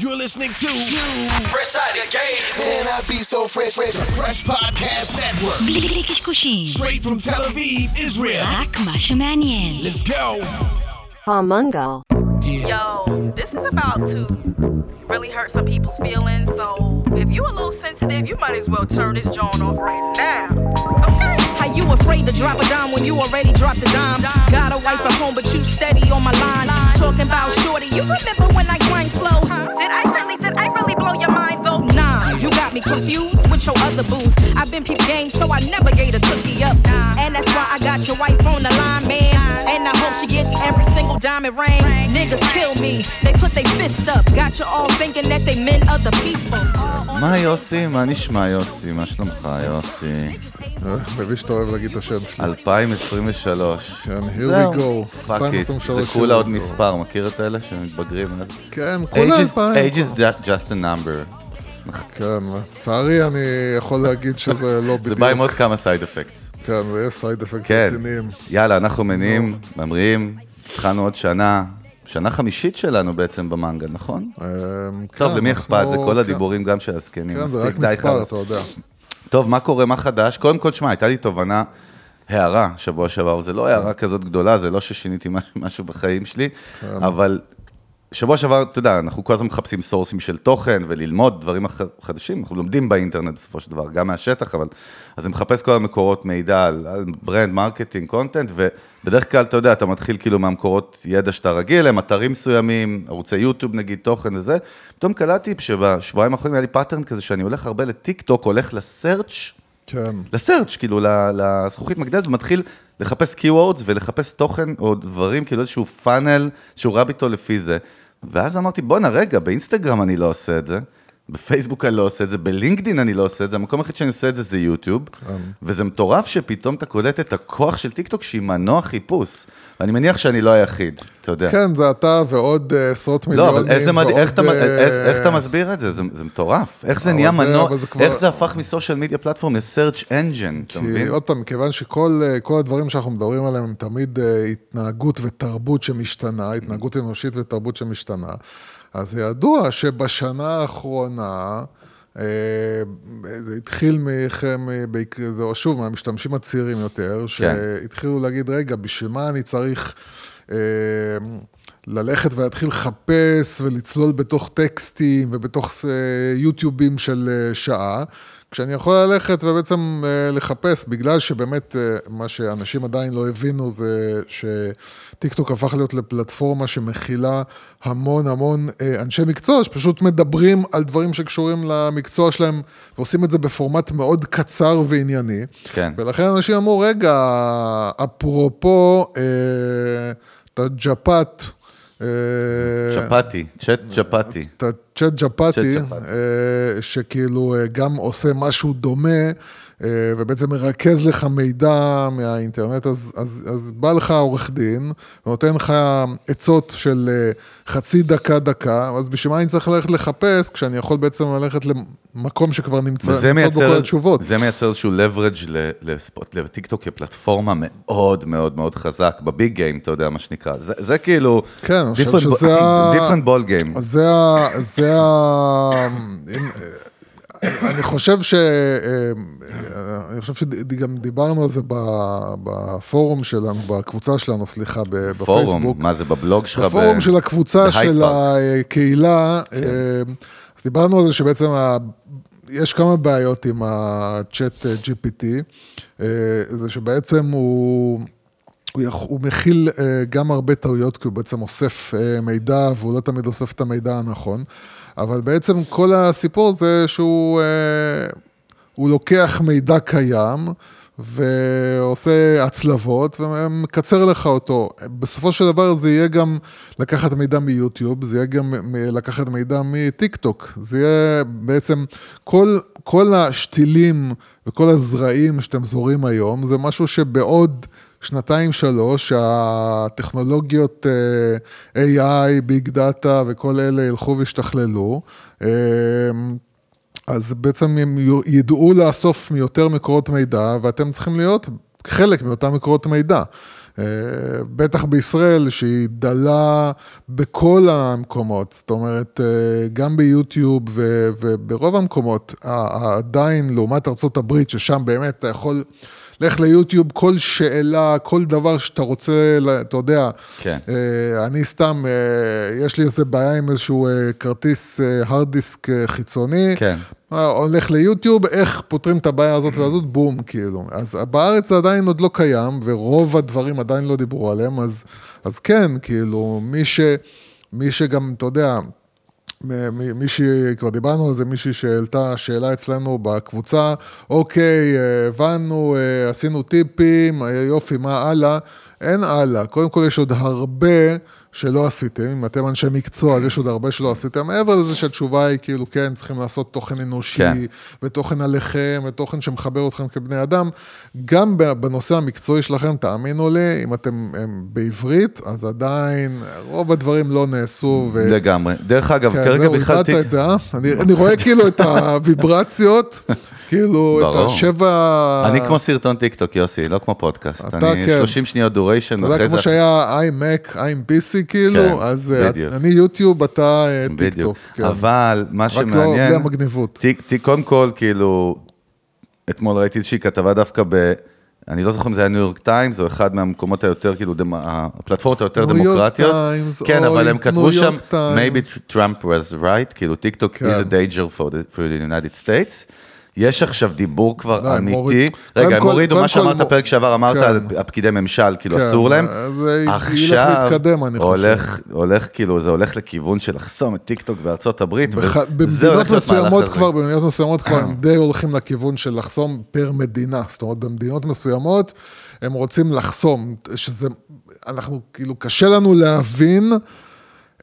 You're listening to Fresh Out of Game. Man, I be so fresh, fresh, fresh podcast network. Straight from Tel Aviv, Israel. Let's go. Homungal. Yo, this is about to really hurt some people's feelings. So if you a little sensitive, you might as well turn this joint off right now. Okay. How you afraid to drop a dime when you already dropped a dime? Got a wife at home, but you steady on my line. Talking about shorty, you remember when I grind slow? Confused with your other booze. I've been peep game, so I never gave a cookie up. And that's why I got your wife on the line, man. And I hope she gets every single diamond ring. Niggas kill me, they put their fist up. Got you all thinking that they meant other people. מה יוסי? מה נשמע יוסי? מה שלומך יוסי? אה, מבין שאתה אוהב להגיד את השם שלי. 2023. כן, here we go. fuck it, 2023, זה כולה עוד. מספר, מכיר את אלה שמתבגרים? כן, Age is- כולה אלפיים. age is ju- just a number. כן, לצערי אני יכול להגיד שזה לא בדיוק. זה בא עם עוד כמה side effects. כן, ויש side effect כן, רציניים. יאללה, אנחנו מניעים, ממריאים, התחלנו עוד שנה, שנה חמישית שלנו בעצם במנגל, נכון? אמ, טוב, כן, למי אכפת? זה כל כן. הדיבורים גם של הזקנים. כן, זה רק מספר. אתה יודע. טוב, מה קורה, מה חדש? קודם כל, שמע, הייתה לי תובנה, הערה שבוע שעבר, זה לא הערה כזאת גדולה, זה לא ששיניתי משהו בחיים שלי, אבל שבוע שעבר, אתה יודע, אנחנו כל הזמן מחפשים source ים של תוכן וללמוד דברים חדשים, אנחנו לומדים באינטרנט בסופו של דבר, גם מהשטח, אבל... אז אני מחפש כל המקורות מידע על, על brand, marketing, content, ובדרך כלל, אתה יודע, אתה מתחיל כאילו מהמקורות ידע שאתה רגיל אליהם, אתרים מסוימים, ערוצי יוטיוב נגיד, תוכן וזה. פתאום קלטתי שבשבועיים האחרונים היה לי pattern כזה, שאני הולך הרבה לטיק טוק, הולך ל search כן. ל search, כאילו, לזכוכית מגדלת, ומתחיל לחפש keywords ולחפש תוכן או דברים, כאילו איזשהו פאנל, איזשהו רביטו לפי זה. ואז אמרתי, בואנה, רגע, באינסטגרם אני לא עושה את זה, בפייסבוק אני לא עושה את זה, בלינקדין אני לא עושה את זה, המקום היחיד שאני עושה את זה זה יוטיוב, וזה מטורף שפתאום אתה קולט את הכוח של טיקטוק שהיא מנוע חיפוש, ואני מניח שאני לא היחיד, אתה יודע. כן, זה אתה ועוד אה, עשרות לא, מיליונים. אבל איזה מדהים, איך ועוד, אה, איך- איך אתה מסביר את זה? זה זה מטורף. איך זה נהיה זה- מנוע, אבל זה כבר- איך זה הפך מ social media platform ל-search engine, אתה כי מבין? עוד פעם, מכיוון שכל אה, הדברים שאנחנו מדברים עליהם הם תמיד התנהגות ותרבות שמשתנה, התנהגות אנושית ותרבות שמשתנה, אז ידוע שבשנה האחרונה, אה, זה התחיל מכם, אה, שוב, מהמשתמשים הצעירים יותר, שהתחילו להגיד, רגע, בשביל מה אני צריך... אה, ללכת ולהתחיל לחפש ולצלול בתוך טקסטים ובתוך יוטיובים של שעה, כשאני יכול ללכת ובעצם אה, לחפש, בגלל שבאמת אה, מה שאנשים עדיין לא הבינו זה שטיקטוק הפך להיות לפלטפורמה שמכילה המון המון אה, אנשי מקצוע שפשוט מדברים על דברים שקשורים למקצוע שלהם ועושים את זה בפורמט מאוד קצר וענייני. כן. ולכן אנשים אמרו, רגע, אפרופו, אה, אתה צ'פטי, צ'אט צ'פטי. צ'אט ג'פתי. אה, שכאילו אה, גם עושה משהו דומה, ובעצם מרכז לך מידע מהאינטרנט, אז, אז, אז בא לך עורך דין, ונותן לך עצות של אה, חצי דקה, דקה, אז בשביל מה אני צריך ללכת לחפש, כשאני יכול בעצם ללכת למקום שכבר נמצא, נמצאות בו כל התשובות. זה מייצר איזשהו leverage לטיקטוק כפלטפורמה מאוד מאוד מאוד חזק, בביג גיים, אתה יודע מה שנקרא. זה, זה כאילו, כן, אני חושב different שזה ball- ה- different ball game. זה ה... זה ה... אני חושב ש... אני חושב שגם דיברנו על זה בפורום שלנו, בקבוצה שלנו, סליחה, ב- פורום, בפייסבוק. מה זה בבלוג שלך? בפורום של הקבוצה של פארק. כן. הקהילה, אה, אז דיברנו על זה שבעצם יש כמה בעיות עם ה-chat GPT, אה, זה שבעצם הוא... הוא, יכ... הוא מכיל uh, גם הרבה טעויות, כי הוא בעצם אוסף uh, מידע, והוא לא תמיד אוסף את המידע הנכון, אבל בעצם כל הסיפור זה שהוא uh, הוא לוקח מידע קיים, ועושה הצלבות, ומקצר לך אותו. בסופו של דבר זה יהיה גם לקחת מידע מיוטיוב, זה יהיה גם לקחת מידע מטיק טוק. זה יהיה בעצם כל, כל השתילים וכל הזרעים שאתם זורים היום, זה משהו שבעוד... שנתיים שלוש, שהטכנולוגיות AI, ביג דאטה וכל אלה ילכו וישתכללו. אה, אז בעצם הם ידעו לאסוף מיותר מקורות מידע, ואתם צריכים להיות חלק מאותם מקורות מידע. אה, בטח בישראל, שהיא דלה בכל המקומות, זאת אומרת, אה, גם ביוטיוב וברוב המקומות, עדיין, לעומת הברית, ששם באמת אתה יכול... לך ליוטיוב, כל שאלה, כל דבר שאתה רוצה, אתה יודע. כן. אה, אני סתם, אה, יש לי איזה בעיה עם איזשהו אה, כרטיס הארד דיסק חיצוני. כן. הולך ליוטיוב, איך פותרים את הבעיה הזאת והזאת, בום, כאילו. אז בארץ זה עדיין עוד לא קיים, ורוב הדברים עדיין לא דיברו עליהם, אז, אז כן, כאילו, מי, ש, מי שגם, אתה יודע, מישהי, כבר דיברנו על זה, מישהי שהעלתה שאלה אצלנו בקבוצה, אוקיי, אה, הבנו, אה, עשינו טיפים, אה, יופי, מה הלאה? אין הלאה. קודם כל יש עוד הרבה שלא עשיתם, אם אתם אנשי מקצוע, אז יש עוד הרבה שלא עשיתם, מעבר לזה שהתשובה היא כאילו, כן, צריכים לעשות תוכן אנושי, כן. ותוכן עליכם, ותוכן שמחבר אתכם כבני אדם. גם בנושא המקצועי שלכם, תאמינו לי, אם אתם בעברית, אז עדיין רוב הדברים לא נעשו. ו... לגמרי. דרך אגב, כן, כרגע זהו, בכלל... איבדת טיק- את זה, אה? אני, אני רואה כאילו את הוויברציות, כאילו את ברור. השבע... אני כמו סרטון טיק טוק, יוסי, לא כמו פודקאסט. אתה אני כן. 30 שניות duration, אתה יודע, ואחרי כמו זה... שהיה iMac, iMPC כאילו, כן, אז אה, בדיוק. אני יוטיוב, אתה אה, טיק בדיוק. טוק. כן. אבל מה רק לא שמעניין... בלי המגניבות. טיק, טיק, קודם כל, כאילו, אתמול ראיתי איזושהי כתבה דווקא ב... אני לא זוכר אם זה היה ניו יורק טיימס, או אחד מהמקומות היותר, כאילו, דמ... הפלטפורמות היותר ניו יורק דמוקרטיות. טיימס, כן, אבל הם כתבו שם, maybe Trump was right, כאילו, טיק טוק כן. is a danger for the, for the United States. יש עכשיו דיבור כבר הם אמיתי. מוריד- רגע, הם הורידו מה שאמרת כל- פרק שעבר, אמרת כן. על הפקידי ממשל, כאילו, כן, אסור להם. זה ילך עכשיו, ויתקדם, אני חושב. הולך, הולך, כאילו, זה הולך לכיוון של לחסום את טיק טוק בארצות הברית. בח- וזה הולך להיות מהלך הזה. כבר, במדינות מסוימות כבר הם די הולכים לכיוון של לחסום per מדינה. זאת אומרת, במדינות מסוימות הם רוצים לחסום, שזה, אנחנו, כאילו, קשה לנו להבין.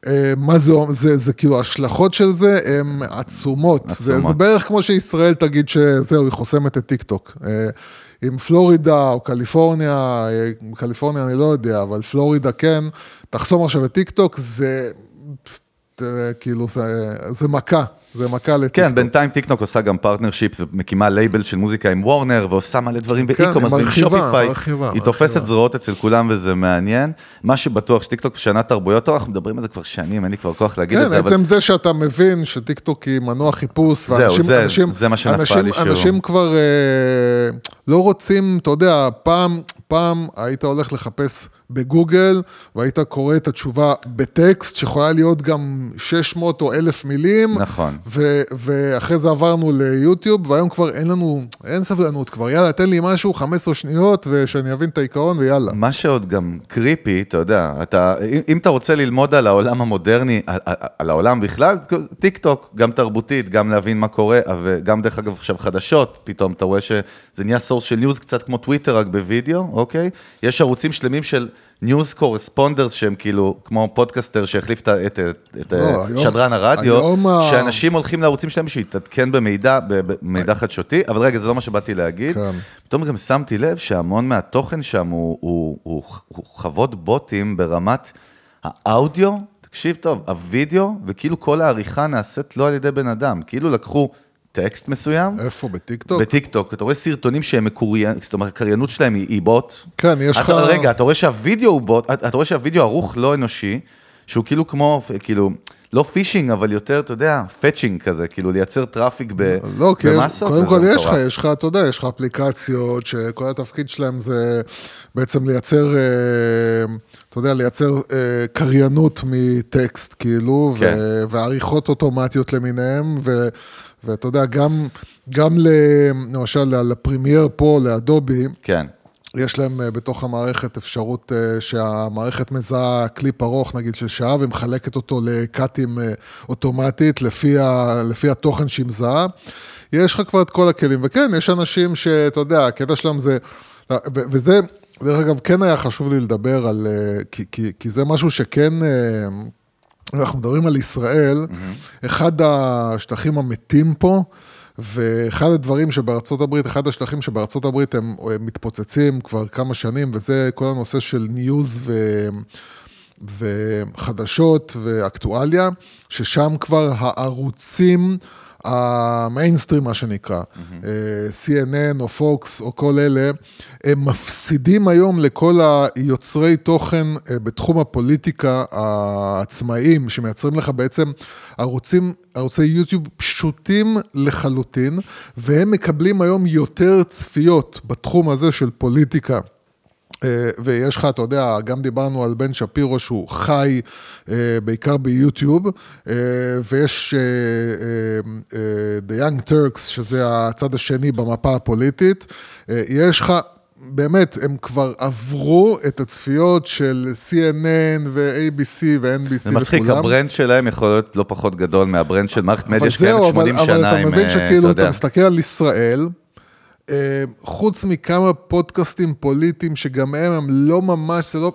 אה, מה זה, זה, זה כאילו, ההשלכות של זה הן עצומות. זה, זה עצומות. בערך כמו שישראל תגיד שזהו, היא חוסמת את טיק טוק. אה, עם פלורידה או קליפורניה, אה, קליפורניה אני לא יודע, אבל פלורידה כן, תחסום עכשיו את טיק טוק, זה, כאילו, זה, זה מכה, זה מכה לטיק כן. בינתיים טיקטוק עושה גם partnership ומקימה לייבל של מוזיקה עם וורנר ועושה מלא דברים כן, ב e-commerce ועם Shopify. מרחיבה, היא תופסת. זרועות אצל כולם וזה מעניין. מה שבטוח שטיקטוק שנה תרבויות, אנחנו מדברים על זה כבר שנים, אין לי כבר כוח להגיד כן, את זה, אבל עצם זה שאתה מבין שטיקטוק היא מנוע חיפוש, זהו, ואנשים, זה- אנשים, זה מה שנפל אנשים, לי שהוא- אנשים כבר אה, לא רוצים, אתה יודע, פעם, פעם היית הולך לחפש בגוגל, והיית קורא את התשובה בטקסט, שיכולה להיות גם 600 או 1,000 מילים. נכון. ו- ואחרי זה עברנו ליוטיוב, והיום כבר אין לנו, אין סבלנות כבר, יאללה, תן לי משהו, 15 שניות, ושאני אבין את העיקרון, ויאללה. מה שעוד גם creepy, אתה יודע, אתה, אם- אתה רוצה ללמוד על העולם המודרני, על, על, על העולם בכלל, טיק טוק, גם תרבותית, גם להבין מה קורה, וגם דרך אגב עכשיו חדשות, פתאום אתה רואה שזה נהיה source של news קצת כמו טוויטר, רק בווידאו, אוקיי? יש ערוצים שלמים של news correspondents, שהם כאילו, כמו פודקאסטר שהחליף את, ה- את, לא, שדרן הרדיו, היום ה- שאנשים הולכים לערוצים שלהם שיתעדכן במידע, במידע חדשותי, אבל רגע, זה לא מה שבאתי להגיד. כן. פתאום גם שמתי לב שהמון מהתוכן שם הוא, הוא, הוא, הוא חוות בוטים ברמת האודיו, תקשיב טוב, הווידאו, וכאילו כל העריכה נעשית לא על ידי בן אדם, כאילו לקחו טקסט מסוים, איפה, בטיקטוק? בטיקטוק, אתה רואה סרטונים שהם מקוריינים, זאת אומרת, הקריינות שלהם היא, היא בוט. כן, יש לך- רגע, אתה רואה שהווידאו הוא בוט, אתה רואה שהווידאו ערוך לא אנושי, שהוא כאילו כמו, כאילו, לא פישינג, אבל יותר, אתה יודע, patching כזה, כאילו לייצר traffic ב, לא, במסות, קודם כל יש לך. יש לך, אתה יודע, יש לך אפליקציות שכל התפקיד שלהם זה בעצם לייצר, אה, אתה יודע, לייצר אה, קריינות מטקסט, כאילו, כן. ו- ועריכות אוטומטיות למיניהם, ו- ואתה יודע, גם, גם למשל לפרימייר פה, לאדובי, כן, יש להם אה, בתוך המערכת אפשרות אה, שהמערכת מזהה קליפ ארוך, נגיד של שעה, ומחלקת אותו לקאטים אה, אוטומטית, לפי, ה, לפי התוכן שהיא מזהה. יש לך כבר את כל הכלים, וכן, יש אנשים שאתה יודע, הקטע שלהם זה, וזה, דרך אגב, כן היה חשוב לי לדבר על, כי, כי, כי זה משהו שכן... אה, אנחנו מדברים על ישראל, אחד השטחים המתים פה, ואחד הדברים שבארצות הברית, אחד השטחים שבארצות הברית הם, הם מתפוצצים כבר כמה שנים, וזה כל הנושא של news ו... וחדשות ואקטואליה, ששם כבר הערוצים המיינסטרים, מה שנקרא, אה, CNN או פוקס או כל אלה, הם מפסידים היום לכל היוצרי תוכן אה, בתחום הפוליטיקה העצמאיים, שמייצרים לך בעצם ערוצים, ערוצי יוטיוב פשוטים לחלוטין, והם מקבלים היום יותר צפיות בתחום הזה של פוליטיקה. אה, ויש לך, אתה יודע, גם דיברנו על בן שפירו שהוא חי אה, בעיקר ביוטיוב, אה, ויש The Young Turks, שזה הצד השני במפה הפוליטית. יש לך... באמת, הם כבר עברו את הצפיות של CNN ו-ABC ו-NBC זה מצחיק, וכולם. הברנד שלהם יכול להיות לא פחות גדול מהברנד של מערכת מדיה שקיימת זהו, 80 אבל, שנה. אבל אתה מבין שכאילו יודע. אתה מסתכל על ישראל, חוץ מכמה פודקאסטים פוליטיים שגם הם, הם לא ממש, זה לא,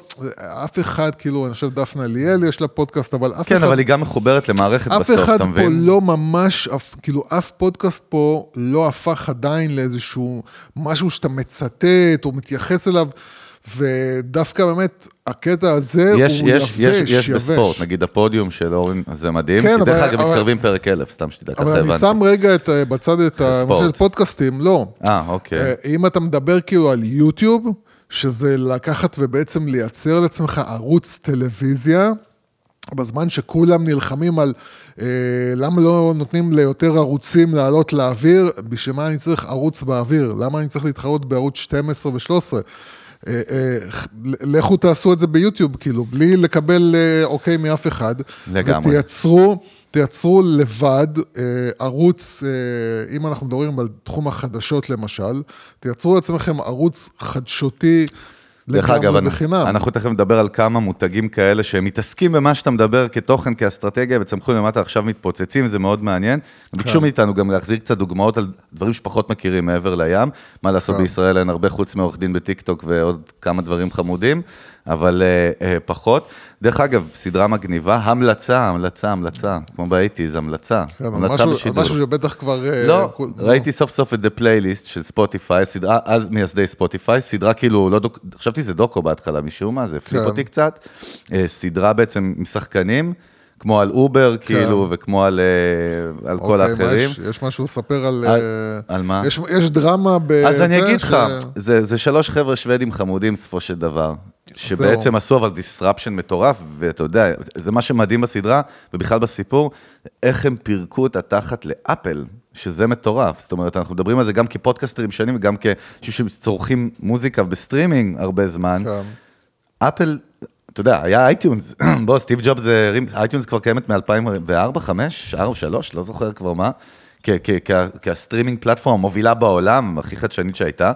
אף אחד, כאילו, אני חושב דפנה ליאל יש לה פודקאסט, אבל אף כן, אחד, אבל היא גם מחוברת למערכת אף בסוף, אחד אתה פה מבין? לא ממש, אף- כאילו, אף פודקאסט פה לא הפך עדיין לאיזשהו משהו שאתה מצטט או מתייחס אליו. ודווקא באמת, הקטע הזה יש, הוא יש, יבש, יש, יש יבש. בספורט, נגיד הפודיום של אורן, זה מדהים, כן, כי דרך אגב אבל- מתקרבים פרק אלף, סתם שתדע, ככה אבל אני הבנתי. שם רגע את, אה, בצד את ה- ספורט. של פודקאסטים, לא. אה, אוקיי. אה, אם אתה מדבר כאילו על יוטיוב, שזה לקחת ובעצם לייצר לעצמך ערוץ טלוויזיה, בזמן שכולם נלחמים על אה, למה לא נותנים ליותר ערוצים לעלות לאוויר, בשביל מה אני צריך ערוץ באוויר? למה אני צריך להתחרות בערוץ 12 ו-13? אה, אה, לכו תעשו את זה ביוטיוב, כאילו, בלי לקבל אה, אוקיי מאף אחד. לגמרי. ותייצרו, תייצרו לבד ערוץ, אם אנחנו מדברים על תחום החדשות למשל, תייצרו לעצמכם ערוץ חדשותי דרך אגב, בחינם. אנחנו תכף נדבר על כמה מותגים כאלה שהם מתעסקים במה שאתה מדבר כתוכן, כאסטרטגיה, וצמחו למטה, עכשיו מתפוצצים, זה מאוד מעניין. הם ביקשו מאיתנו גם להחזיר קצת דוגמאות על דברים שפחות מכירים מעבר לים. מה לעשות, כן. בישראל אין הרבה חוץ מעורך דין בטיקטוק ועוד כמה דברים חמודים, אבל אה, אה, פחות. דרך אגב, סדרה מגניבה, המלצה, המלצה, המלצה, כמו באייטיז, המלצה. כן, המלצה משהו- בשידור. משהו שבטח כבר... אה, לא, כול- ראיתי סוף סוף את The Playlist של ספוטיפיי, סדרה, אז מייסדי ספוטיפיי, סדרה כאילו, לא דוק, חשבתי שזה דוקו בהתחלה משום מה, זה הפליפ כן. אותי קצת. אה, סדרה בעצם עם שחקנים, כמו על אובר, כאילו, וכמו על, אה, על כל אוקיי, מה האחרים. יש- יש משהו לספר על... על- אה, על מה? יש- יש דרמה בזה... אז אני אגיד ש- לך, זה, זה שלוש חבר'ה שוודים חמודים בסופו של דבר, שבעצם עשו אבל disruption מטורף, ואתה יודע, זה מה שמדהים בסדרה, ובכלל בסיפור, איך הם פירקו את התחת לאפל, שזה מטורף. זאת אומרת, אנחנו מדברים על זה גם כפודקאסטרים שנים, וגם כאנשים שצורכים מוזיקה בסטרימינג הרבה זמן. כן. אפל, אתה יודע, היה iTunes, בוא, סטיב ג'ובס הרים, iTunes כבר קיימת מ-2004, 5, 4, 3, לא זוכר כבר מה, כ- כ- כ- כה streaming platform המובילה בעולם, הכי חדשנית שהייתה,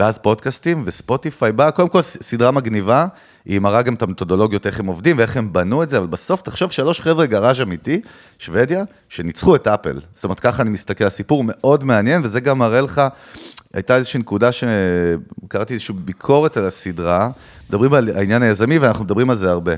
ואז פודקאסטים, וספוטיפיי בא, קודם כל סדרה מגניבה, היא מראה גם את המתודולוגיות, איך הם עובדים ואיך הם בנו את זה, אבל בסוף תחשוב שלוש חבר'ה גראז' אמיתי, שוודיה, שניצחו את אפל. זאת אומרת, ככה אני מסתכל, הסיפור מאוד מעניין, וזה גם מראה לך, הייתה איזושהי נקודה שקראתי איזושהי ביקורת על הסדרה, מדברים על העניין היזמי, ואנחנו מדברים על זה הרבה.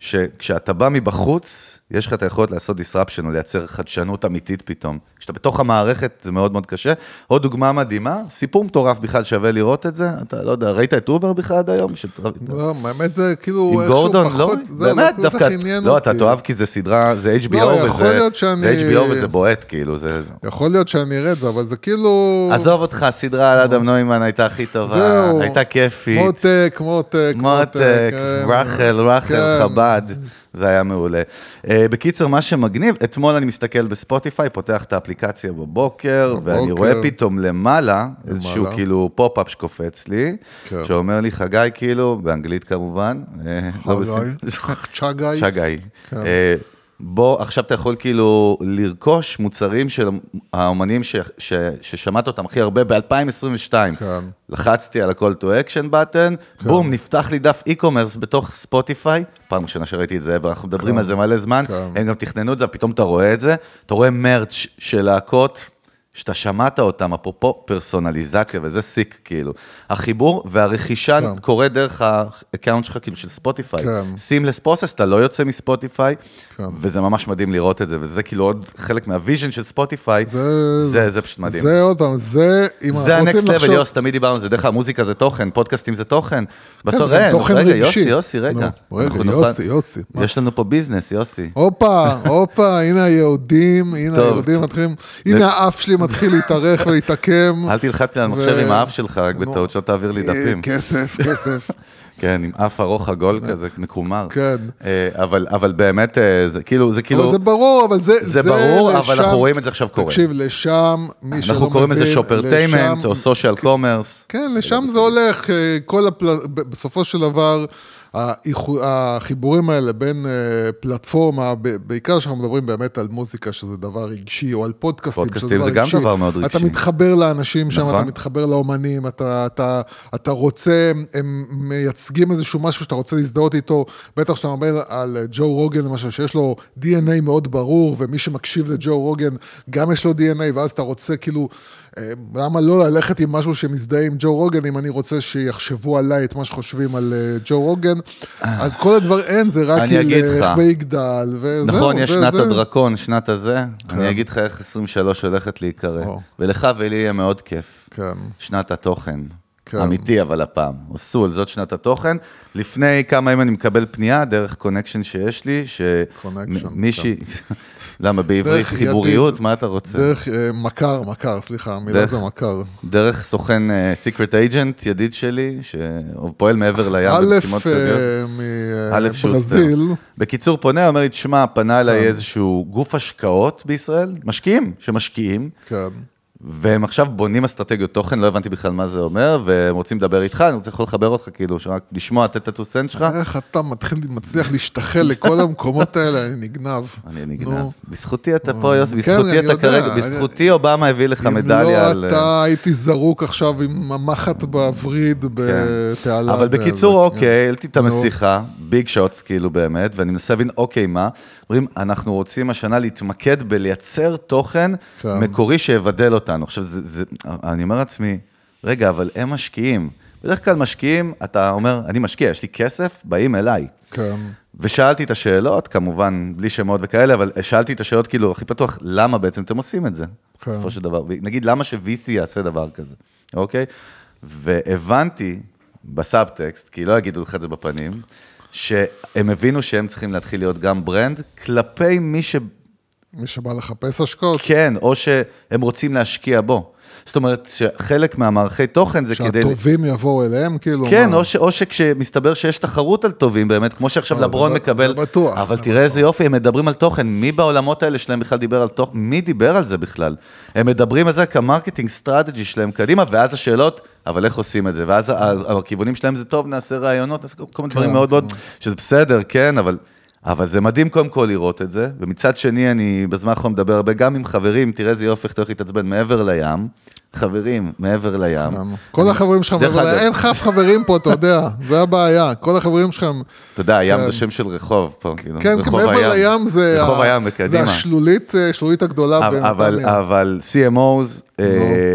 שכשאתה בא מבחוץ, יש לך את היכולת לעשות disruption או לייצר חדשנות אמיתית פתאום. כשאתה בתוך המערכת זה מאוד מאוד קשה. עוד דוגמה מדהימה, סיפור מטורף בכלל, שווה לראות את זה. אתה לא יודע, ראית את אובר בכלל עד היום? לא, האמת זה כאילו עם איכשהו גורדון, לא? זה באמת, לא כל כך דווקא, לא, אתה. תאהב כי זה סדרה, זה HBO לא, יכול וזה, שאני- זה HBO וזה בועט, כאילו, זה... יכול להיות שאני אראה את זה, אבל זה כאילו... עזוב אותך, הסדרה על אדם נוימן הייתה הכי טובה. הייתה כיפית. מותק, מותק, מותק, כן. רחל, רחל, כן. חב"ד, זה היה מעולה. אה, בקיצר, מה שמגניב, אתמול אני מסתכל בספוטיפיי, פותח את האפליקציה בבוקר, ואני. רואה פתאום למעלה, איזשהו. כאילו פופ-אפ שקופץ לי, כן. שאומר לי, חגי, כאילו, באנגלית כמובן, אה, לא חגי. בסדר. כן. בוא, עכשיו אתה יכול כאילו לרכוש מוצרים של האומנים ש, ש, ששמעת אותם הכי הרבה ב-2022. כן. לחצתי על ה-call to action button, בום, נפתח לי דף e-commerce בתוך ספוטיפיי, פעם ראשונה שראיתי את זה, ואנחנו מדברים כן. על זה מלא זמן, כן. הם גם תכננו את זה, פתאום אתה רואה את זה, אתה רואה מרץ' של להקות. שאתה שמעת אותם, אפרופו פרסונליזציה, וזה sick, כאילו. החיבור והרכישה כן. קורה דרך ה account שלך, כאילו, של ספוטיפיי. כן. seamless process, אתה לא יוצא מספוטיפיי, כן. וזה ממש מדהים לראות את זה, וזה כאילו עוד חלק מה vision של ספוטיפיי, זה- זה, זה פשוט מדהים. זה עוד פעם, זה, אם זה אנחנו ה next רוצים לחשוב... יוס, תמיד דיברנו על זה, דרך אגב, מוזיקה זה תוכן, פודקאסטים זה תוכן. בסוף, זה רגע, רגע. יוסי, יוסי, רגע. נו, רגע, אנחנו נוכל- יוסי, יוסי? יש לנו פה ביזנס, יוסי. הופה, הופה, הנה היהודים, הנה טוב. היהודים מתחילים, הנה האף שלי מתחיל להתארך ולהתעקם. אל תלחץ לי על המחשב עם האף שלך, רק. בטעות שלא תעביר לי אה, דפים. כסף, כסף. כן, עם אף ארוך עגול כזה, מקומר. כן. אה, אבל אבל באמת, אה, זה כאילו, זה כאילו, אבל זה ברור, אבל זה... זה ברור, אבל לשם- אנחנו רואים את זה עכשיו קורה. תקשיב, לשם, מי שלא מבין... אנחנו קוראים לזה שופרטיימנט, או סושיאל קומרס. כן, לשם זה הולך, כל הפל... בסופו של דבר, החיבורים האלה בין אה, פלטפורמה, בעיקר כשאנחנו מדברים באמת על מוזיקה, שזה דבר רגשי, או על פודקאסטים, שזה פודקאסטים זה גם רגשי. דבר מאוד רגשי. אתה מתחבר לאנשים שם, נכון. אתה מתחבר לאומנים, אתה, אתה, אתה רוצה, הם מייצגים איזשהו משהו שאתה רוצה להזדהות איתו, בטח כשאתה מדבר על אה, ג'ו רוגן למשל, שיש לו DNA מאוד ברור, ומי שמקשיב לג'ו רוגן, גם יש לו DNA, ואז אתה רוצה כאילו, למה לא ללכת עם משהו שמזדהה עם ג'ו רוגן, אם אני רוצה שיחשבו עליי את מה שחושבים על אה, ג'ו רוגן, אז כל הדבר אין, זה רק. ילך ויגדל, וזהו. נכון, יש שנת הדרקון, שנת הזה. אני אגיד לך איך 23 הולכת להיקרא. ולך ולי יהיה מאוד כיף. כן. שנת התוכן. כן. אמיתי, אבל הפעם. סול, זאת שנת התוכן. לפני כמה ימים אני מקבל פנייה דרך קונקשן שיש לי, שמישהי... למה, בעברית חיבוריות? ידיד. מה אתה רוצה? דרך אה, מכר, מכר, סליחה, המילה זה מכר. דרך סוכן סיקרט אייג'נט, ידיד שלי, שפועל מעבר לים א', במשימות סודיות. אה, א' שוסטר. מברזיל, בקיצור, פונה, אומר לי, תשמע, פנה כן. אליי איזשהו גוף השקעות בישראל, משקיעים, שמשקיעים, כן. והם עכשיו בונים אסטרטגיות תוכן, לא הבנתי בכלל מה זה אומר, והם רוצים לדבר איתך, אני רוצה יכול לחבר אותך, כאילו, שרק לשמוע, את הטוסנט שלך. איך אתה מתחיל, מצליח להשתחל לכל המקומות האלה, אני נגנב. אני נגנב. בזכותי אתה פה, יוסי, כן, בזכותי אני אתה כרגע, בזכותי אובמה הביא לך אם מדליה לא על... אה, אתה הייתי זרוק עכשיו עם המחט בווריד בתעלה. כן. אבל בזה, בקיצור, כן. אוקיי, העליתי את נו. המשיכה, ביג שוטס כאילו באמת, ואני מנסה להבין, אוקיי, מה? אומרים, אנחנו רוצים השנה להתמקד בלייצר תוכן כן. מקורי שיבדל אותנו. עכשיו, זה, זה, אני אומר לעצמי, רגע, אבל הם משקיעים. בדרך כלל משקיעים, אתה אומר, אני משקיע, יש לי כסף, באים אליי. כן. ושאלתי את השאלות, כמובן, בלי שמות וכאלה, אבל שאלתי את השאלות כאילו הכי פתוח, למה בעצם אתם עושים את זה, כן. בסופו של דבר. נגיד, למה ש-VC יעשה דבר כזה, אוקיי? והבנתי בסאבטקסט, כי לא יגידו לך את זה בפנים, שהם הבינו שהם צריכים להתחיל להיות גם ברנד, כלפי מי ש... מי שבא לחפש השקעות, כן, או שהם רוצים להשקיע בו. זאת אומרת, שחלק מהמערכי תוכן זה כדי... שהטובים יבואו אליהם, כאילו. כן, מה? או, ש, או שכשמסתבר שיש תחרות על טובים באמת, כמו שעכשיו זה לברון ב- מקבל... זה בטוח, אבל זה תראה איזה יופי, הם מדברים על תוכן. מי בעולמות האלה שלהם בכלל דיבר על תוכן? מי דיבר על זה בכלל? הם מדברים על זה כ marketing strategy שלהם קדימה, ואז השאלות, אבל איך עושים את זה? ואז הכיוונים שלהם זה טוב, נעשה ראיונות, נעשה כל מיני דברים כן, מאוד כן. מאוד, שזה בסדר, כן, אבל... אבל זה מדהים קודם כל לראות את זה, ומצד שני אני בזמן האחרון מדבר הרבה גם עם חברים, תראה איזה יופי, איך אתה הולך להתעצבן מעבר לים. חברים, מעבר לים. כל החברים שלך, אבל אגב- אין לך אף חברים פה, אתה יודע, זה הבעיה. כל החברים שלכם, אתה יודע, הים כן. זה שם של רחוב פה, כאילו. כן, מעבר לים זה רחוב הים זה בקדימה. השלולית, אה, השלולית הגדולה בנתניה. אבל CMOs, אה,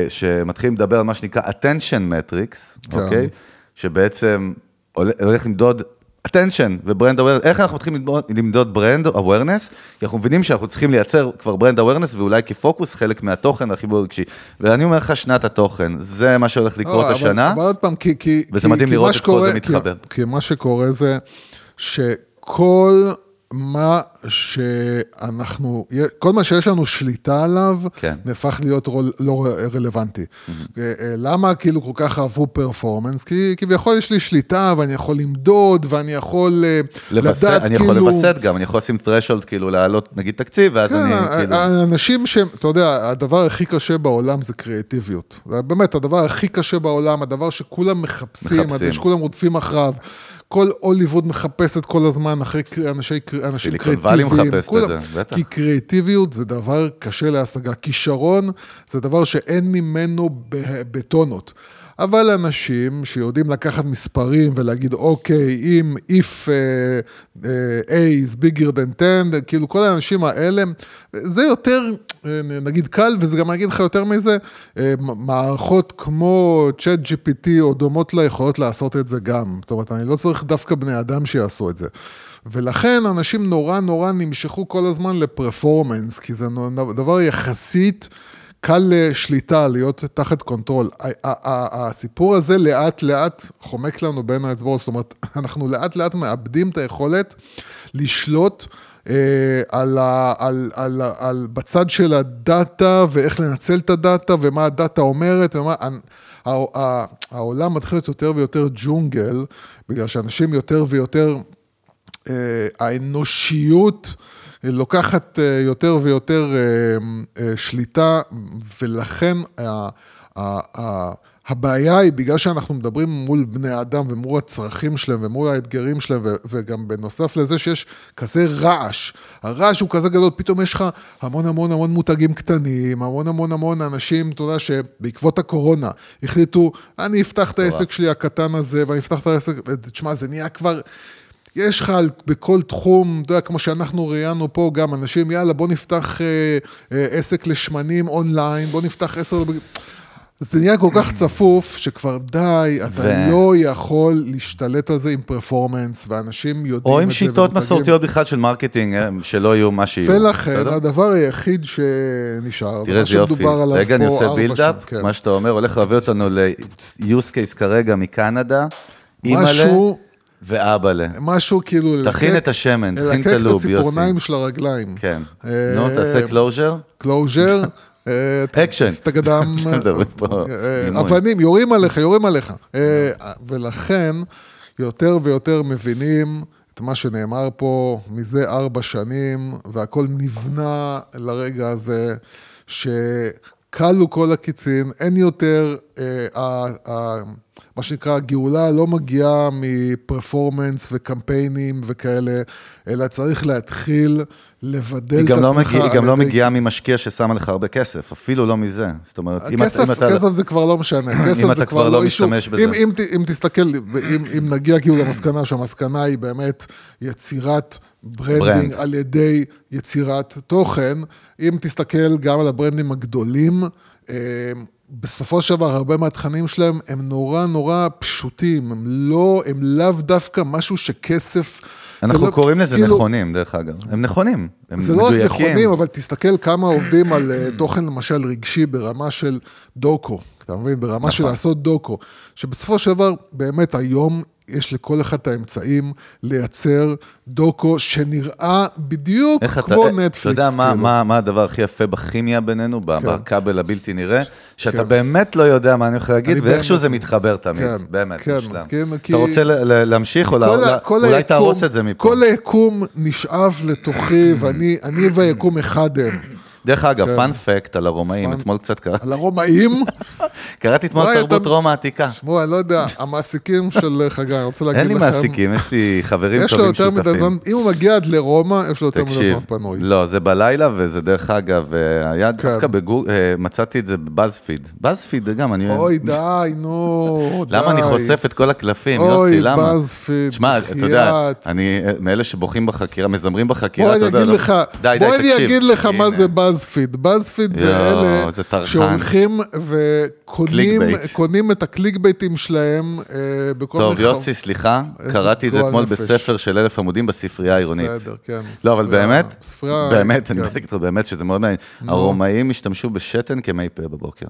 שמתחילים לדבר על מה שנקרא attention metrics, כן. אוקיי? שבעצם הולך למדוד attention ו brand awareness, איך אנחנו מתחילים למדוד, brand awareness? כי אנחנו מבינים שאנחנו צריכים לייצר כבר brand awareness, ואולי כפוקוס חלק מהתוכן, החיבור הרגשי. ואני אומר לך, שנת התוכן, זה מה שהולך לקרות אבל- השנה. אבל עוד פעם, כי... כי וזה כי- מדהים כי לראות את כל שקורה- זה מתחבר. כי, כי מה שקורה זה שכל מה שאנחנו, כל מה שיש לנו שליטה עליו, כן. נהפך להיות רול, לא רלוונטי. אה, אה, למה כאילו כל כך אהבו פרפורמנס? כי כביכול יש לי שליטה ואני יכול למדוד ואני יכול אה, לווסת, לדעת אני כאילו... יכול לווסת גם, אני יכול לשים threshold, כאילו להעלות נגיד תקציב, ואז כן, אני כאילו... האנשים שהם, אתה יודע, הדבר הכי קשה בעולם זה קריאטיביות. זה באמת הדבר הכי קשה בעולם, הדבר שכולם מחפשים. מחפשים. שכולם רודפים אחריו. כל הוליווד מחפשת כל הזמן אחרי אנשי, אנשים סיליקון קריאטיביים. מחפשת את כולם- זה, בטח. כי קריאטיביות זה דבר קשה להשגה. כישרון זה דבר שאין ממנו בטונות. אבל אנשים שיודעים לקחת מספרים ולהגיד, אוקיי, אם if uh, uh, A is bigger than 10, כאילו כל האנשים האלה, זה יותר, אה, נגיד קל, וזה גם אגיד לך יותר מזה, מערכות כמו Chat GPT או דומות לה יכולות לעשות את זה גם. זאת אומרת, אני לא צריך דווקא בני אדם שיעשו את זה. ולכן אנשים נורא נורא נמשכו כל הזמן ל performance, כי זה דבר יחסית קל לשליטה, להיות תחת control. הסיפור הזה לאט לאט חומק לנו בין האצבעות, זאת אומרת, אנחנו לאט לאט מאבדים את היכולת לשלוט. אה, על, ה, על, על, על, בצד של הדאטה ואיך לנצל את הדאטה ומה הדאטה אומרת ומה... העולם מתחיל להיות יותר ויותר ג'ונגל, בגלל שאנשים יותר ויותר אה, האנושיות לוקחת אה, יותר ויותר אה, אה, שליטה, ולכן הבעיה היא, בגלל שאנחנו מדברים מול בני אדם ומול הצרכים שלהם ומול האתגרים שלהם, וגם בנוסף לזה שיש כזה רעש, הרעש הוא כזה גדול, פתאום יש לך המון המון המון מותגים קטנים, המון המון המון אנשים, אתה יודע, שבעקבות הקורונה החליטו, אני אפתח את העסק שלי הקטן הזה, ואני אפתח את העסק, ותשמע, זה נהיה כבר... יש לך בכל תחום, אתה יודע, כמו שאנחנו ראיינו פה, גם אנשים, יאללה, בוא נפתח אה, אה, עסק לשמנים אונליין, בוא נפתח עשר... זה נהיה כל כך צפוף, שכבר די, אתה ו- לא יכול להשתלט על זה עם performance, ואנשים יודעים או את עם זה. שיטות ומותגים. מסורתיות בכלל של marketing, אה, שלא יהיו מה שיהיו. ולכן, בסדר? הדבר היחיד שנשאר, תראה איזה יופי. רגע, אני עושה בילדאפ, כן. מה שאתה אומר, הולך להביא אותנו ל-use case כרגע מקנדה, משהו, ואבאלה. משהו כאילו... תכין את השמן, תכין את הלוב, יוסי. הציפורניים של הרגליים. כן. אה, נו, תעשה קלוז'ר. קלוז'ר. אה, אקשן. סטגדם, אה. אבנים, יורים עליך, יורים עליך. אה, ולכן, יותר ויותר מבינים את מה שנאמר פה מזה ארבע שנים, והכל נבנה לרגע הזה, שכלו כל הקיצין, אין יותר, אה, ה- ה- מה שנקרא, הגאולה לא מגיעה מפרפורמנס וקמפיינים וכאלה, אלא צריך להתחיל לבדל את לא עצמך. מגיע- היא גם לא מגיעה ממשקיע ששם לך הרבה כסף, אפילו לא מזה. זאת אומרת, אם אתה- אם אתה... כסף זה כבר לא משנה, כסף אתה זה כבר כבר לא לא אישו. משתמש בזה. אם, אם, אם תסתכל, אם, אם נגיע כאילו למסקנה שהמסקנה היא באמת יצירת branding brand. על ידי יצירת תוכן, אם תסתכל גם על הברנדים הגדולים, אה, בסופו של דבר הרבה מהתכנים שלהם הם נורא נורא פשוטים, הם לא, הם לאו דווקא משהו שכסף... זה אנחנו לא- קוראים לזה כאילו, נכונים, דרך אגב. הם נכונים. הם זה לא רק מדויקים. נכונים, אבל תסתכל כמה עובדים על אה, תוכן למשל רגשי ברמה של דוקו, אתה מבין? ברמה נכון. של לעשות דוקו, שבסופו של דבר, באמת היום יש לכל אחד את האמצעים לייצר דוקו שנראה בדיוק אתה, כמו אתה נטפליקס. יודע מה, כאילו. מה, מה הדבר הכי יפה בכימיה בינינו, כן. בכבל הבלתי נראה, שאתה כן. באמת לא יודע מה אני הולך להגיד, ואיכשהו באמת- זה מתחבר תמיד, כן, באמת, כן, מושלם. כן, כי- אתה רוצה ל- ל- להמשיך, או לא- כל לא- כל אולי היקום- תהרוס את זה מפה? כל היקום נשאב לתוכי, ואני אני והיקום אחד הם. דרך אגב, כן. פאנפקט על הרומאים, אתמול קצת קראתי, על הרומאים, קראתי אתמול וואי, תרבות רומא העתיקה. שמעו, אני לא יודע, המעסיקים של חגי, אני רוצה להגיד אין לכם... לי מעסיקים, יש לי חברים יש לו טובים יותר מדי זמן, שותפים. אם הוא מגיע עד לרומא, יש לו יותר מדי זמן פנוי. לא, זה בלילה, וזה דרך אגב, אה, היה כן. דווקא בגוג... אה, מצאתי את זה בבאזפיד. באזפיד גם, אני... אוי, די, נו, די. למה אני חושף את כל הקלפים, אוי, יוסי, למה? BuzzFeed, תשמע, אתה יודע. אני אה, מאלה שבוכים בחקירה, מזמרים בחקירה, אתה יודע. לא- בוא אני. אגיד לך מה. זה BuzzFeed. BuzzFeed זה אלה. שהולכים וקונים את הקליק בייטים שלהם אה, בכל טוב, מיני... יוסי, סליחה, קראתי את זה אתמול. בספר של אלף עמודים בספרייה העירונית. בסדר, כן. לא, אבל באמת, באמת, אני כן. באמת שזה מאוד מעניין. הרומאים השתמשו בשתן כמי פה בבוקר.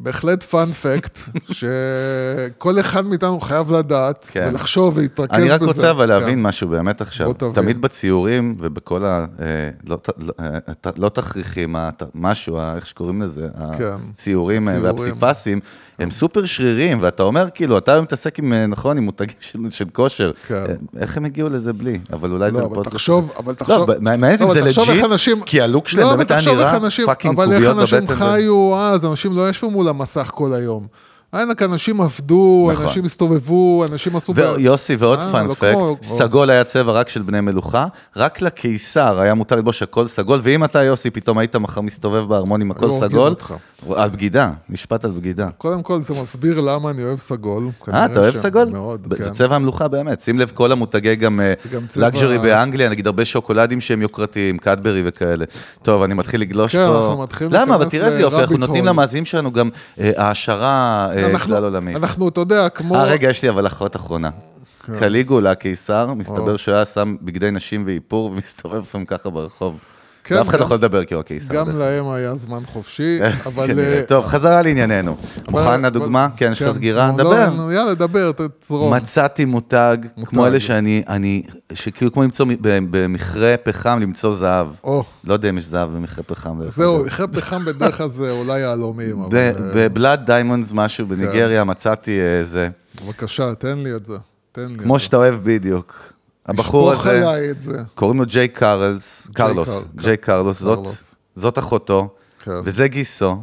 בהחלט פאנפקט, שכל אחד מאיתנו חייב לדעת, כן. ולחשוב ולהתרכז בזה. אני רק רוצה אבל להבין כן. משהו באמת עכשיו. תבין. תמיד בציורים ובכל ה... אה, לא לא, ת- לא תכריכים, משהו, איך שקוראים לזה, כן. הציורים אה, ציורים. והפסיפסים, הם סופר שרירים, ואתה אומר, כאילו, אתה מתעסק עם, נכון, עם מותגים של- של כושר. כן. איך הם הגיעו לזה בלי? אבל אולי זה לא, אבל בפודקאסט. תחשוב, אבל תחשוב... לא, מעניין אם אבל זה לג'יט, כי הלוק שלהם לא, באמת אבל היה נראה פאקינג אבל איך קוביות אנשים בבטן. חיו אז, אנשים לא ישבו מול המסך כל היום. ענק, אנשים עבדו, נכון. אנשים הסתובבו, אנשים עשו... ויוסי, ועוד אה, לא פאנפקט, כמו- סגול היה צבע רק של בני מלוכה, רק לקיסר היה מותר ללבוש הכל סגול, ואם אתה, יוסי, פתאום היית מחר מסתובב בארמון עם הכל הורגים סגול. על בגידה, משפט על בגידה. קודם כל, זה מסביר למה אני אוהב סגול. אה, אתה אוהב סגול? מאוד, ב- זה כן. צבע המלוכה באמת. שים לב, כל המותגי גם צבע- לג'רי באנגליה, נגיד הרבה שוקולדים שהם יוקרתיים, קדברי וכאלה. טוב, אני מתחיל לגלוש כן, פה. אנחנו מתחילים למה? אבל תראה איזה יופי, אנחנו נותנים. למאזינים שלנו גם אה, העשרה אה, כלל עולמית. אנחנו, אתה יודע, כמו... אה, רגע, יש לי אבל אחות אחרונה. כן. קליגולה, הקיסר, מסתבר. שהוא היה שם בגדי נשים ואיפור ומסתובב לפעמים ככה ברחוב. כן, ואף אחד לא יכול לדבר כי הוא הקיסר. גם להם היה זמן חופשי, אבל... כנראה. אה, טוב, חזרה לענייננו. מוכן לדוגמה? כן, יש לך סגירה? נו, לא, דבר. נו, יאללה, דבר, תזרום. מצאתי מותג, כמו. אלה שאני, אני, שכאילו כמו למצוא במכרה פחם, למצוא זהב. לא יודע אם יש זהב במכרה פחם. זהו. אחרי פחם בדרך כלל זה אולי יהלומים, אה, ב blood diamonds משהו בניגריה מצאתי איזה, בבקשה, תן לי את זה. כמו. שאתה אוהב בדיוק. הבחור הזה, עליי את זה. קוראים לו ג'יי קרלס, קרלוס, קר- ג'יי קרלוס, זאת- אחותו, כן. וזה גיסו.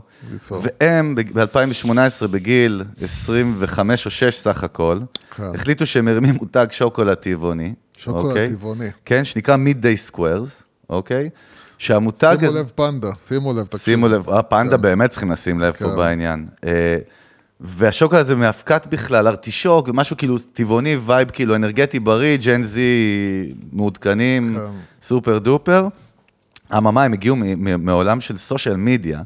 והם ב-2018, בגיל 25 או 6 סך הכל, כן. החליטו שהם מרימים מותג שוקולד טבעוני. שוקולד אוקיי? טבעוני. כן, שנקרא Mid-Day Squares, אוקיי? שהמותג שימו. לב פנדה, שימו לב, תקשיבו. שימו לב, אה, פנדה כן. באמת צריכים לשים לב פה. בעניין. והשוקולד הזה מאבקת בכלל, ארטישוק, משהו כאילו טבעוני, vibe כאילו אנרגטי בריא, Gen Z מעודכנים, כן. super duper. אממה, הם הגיעו מעולם של social media,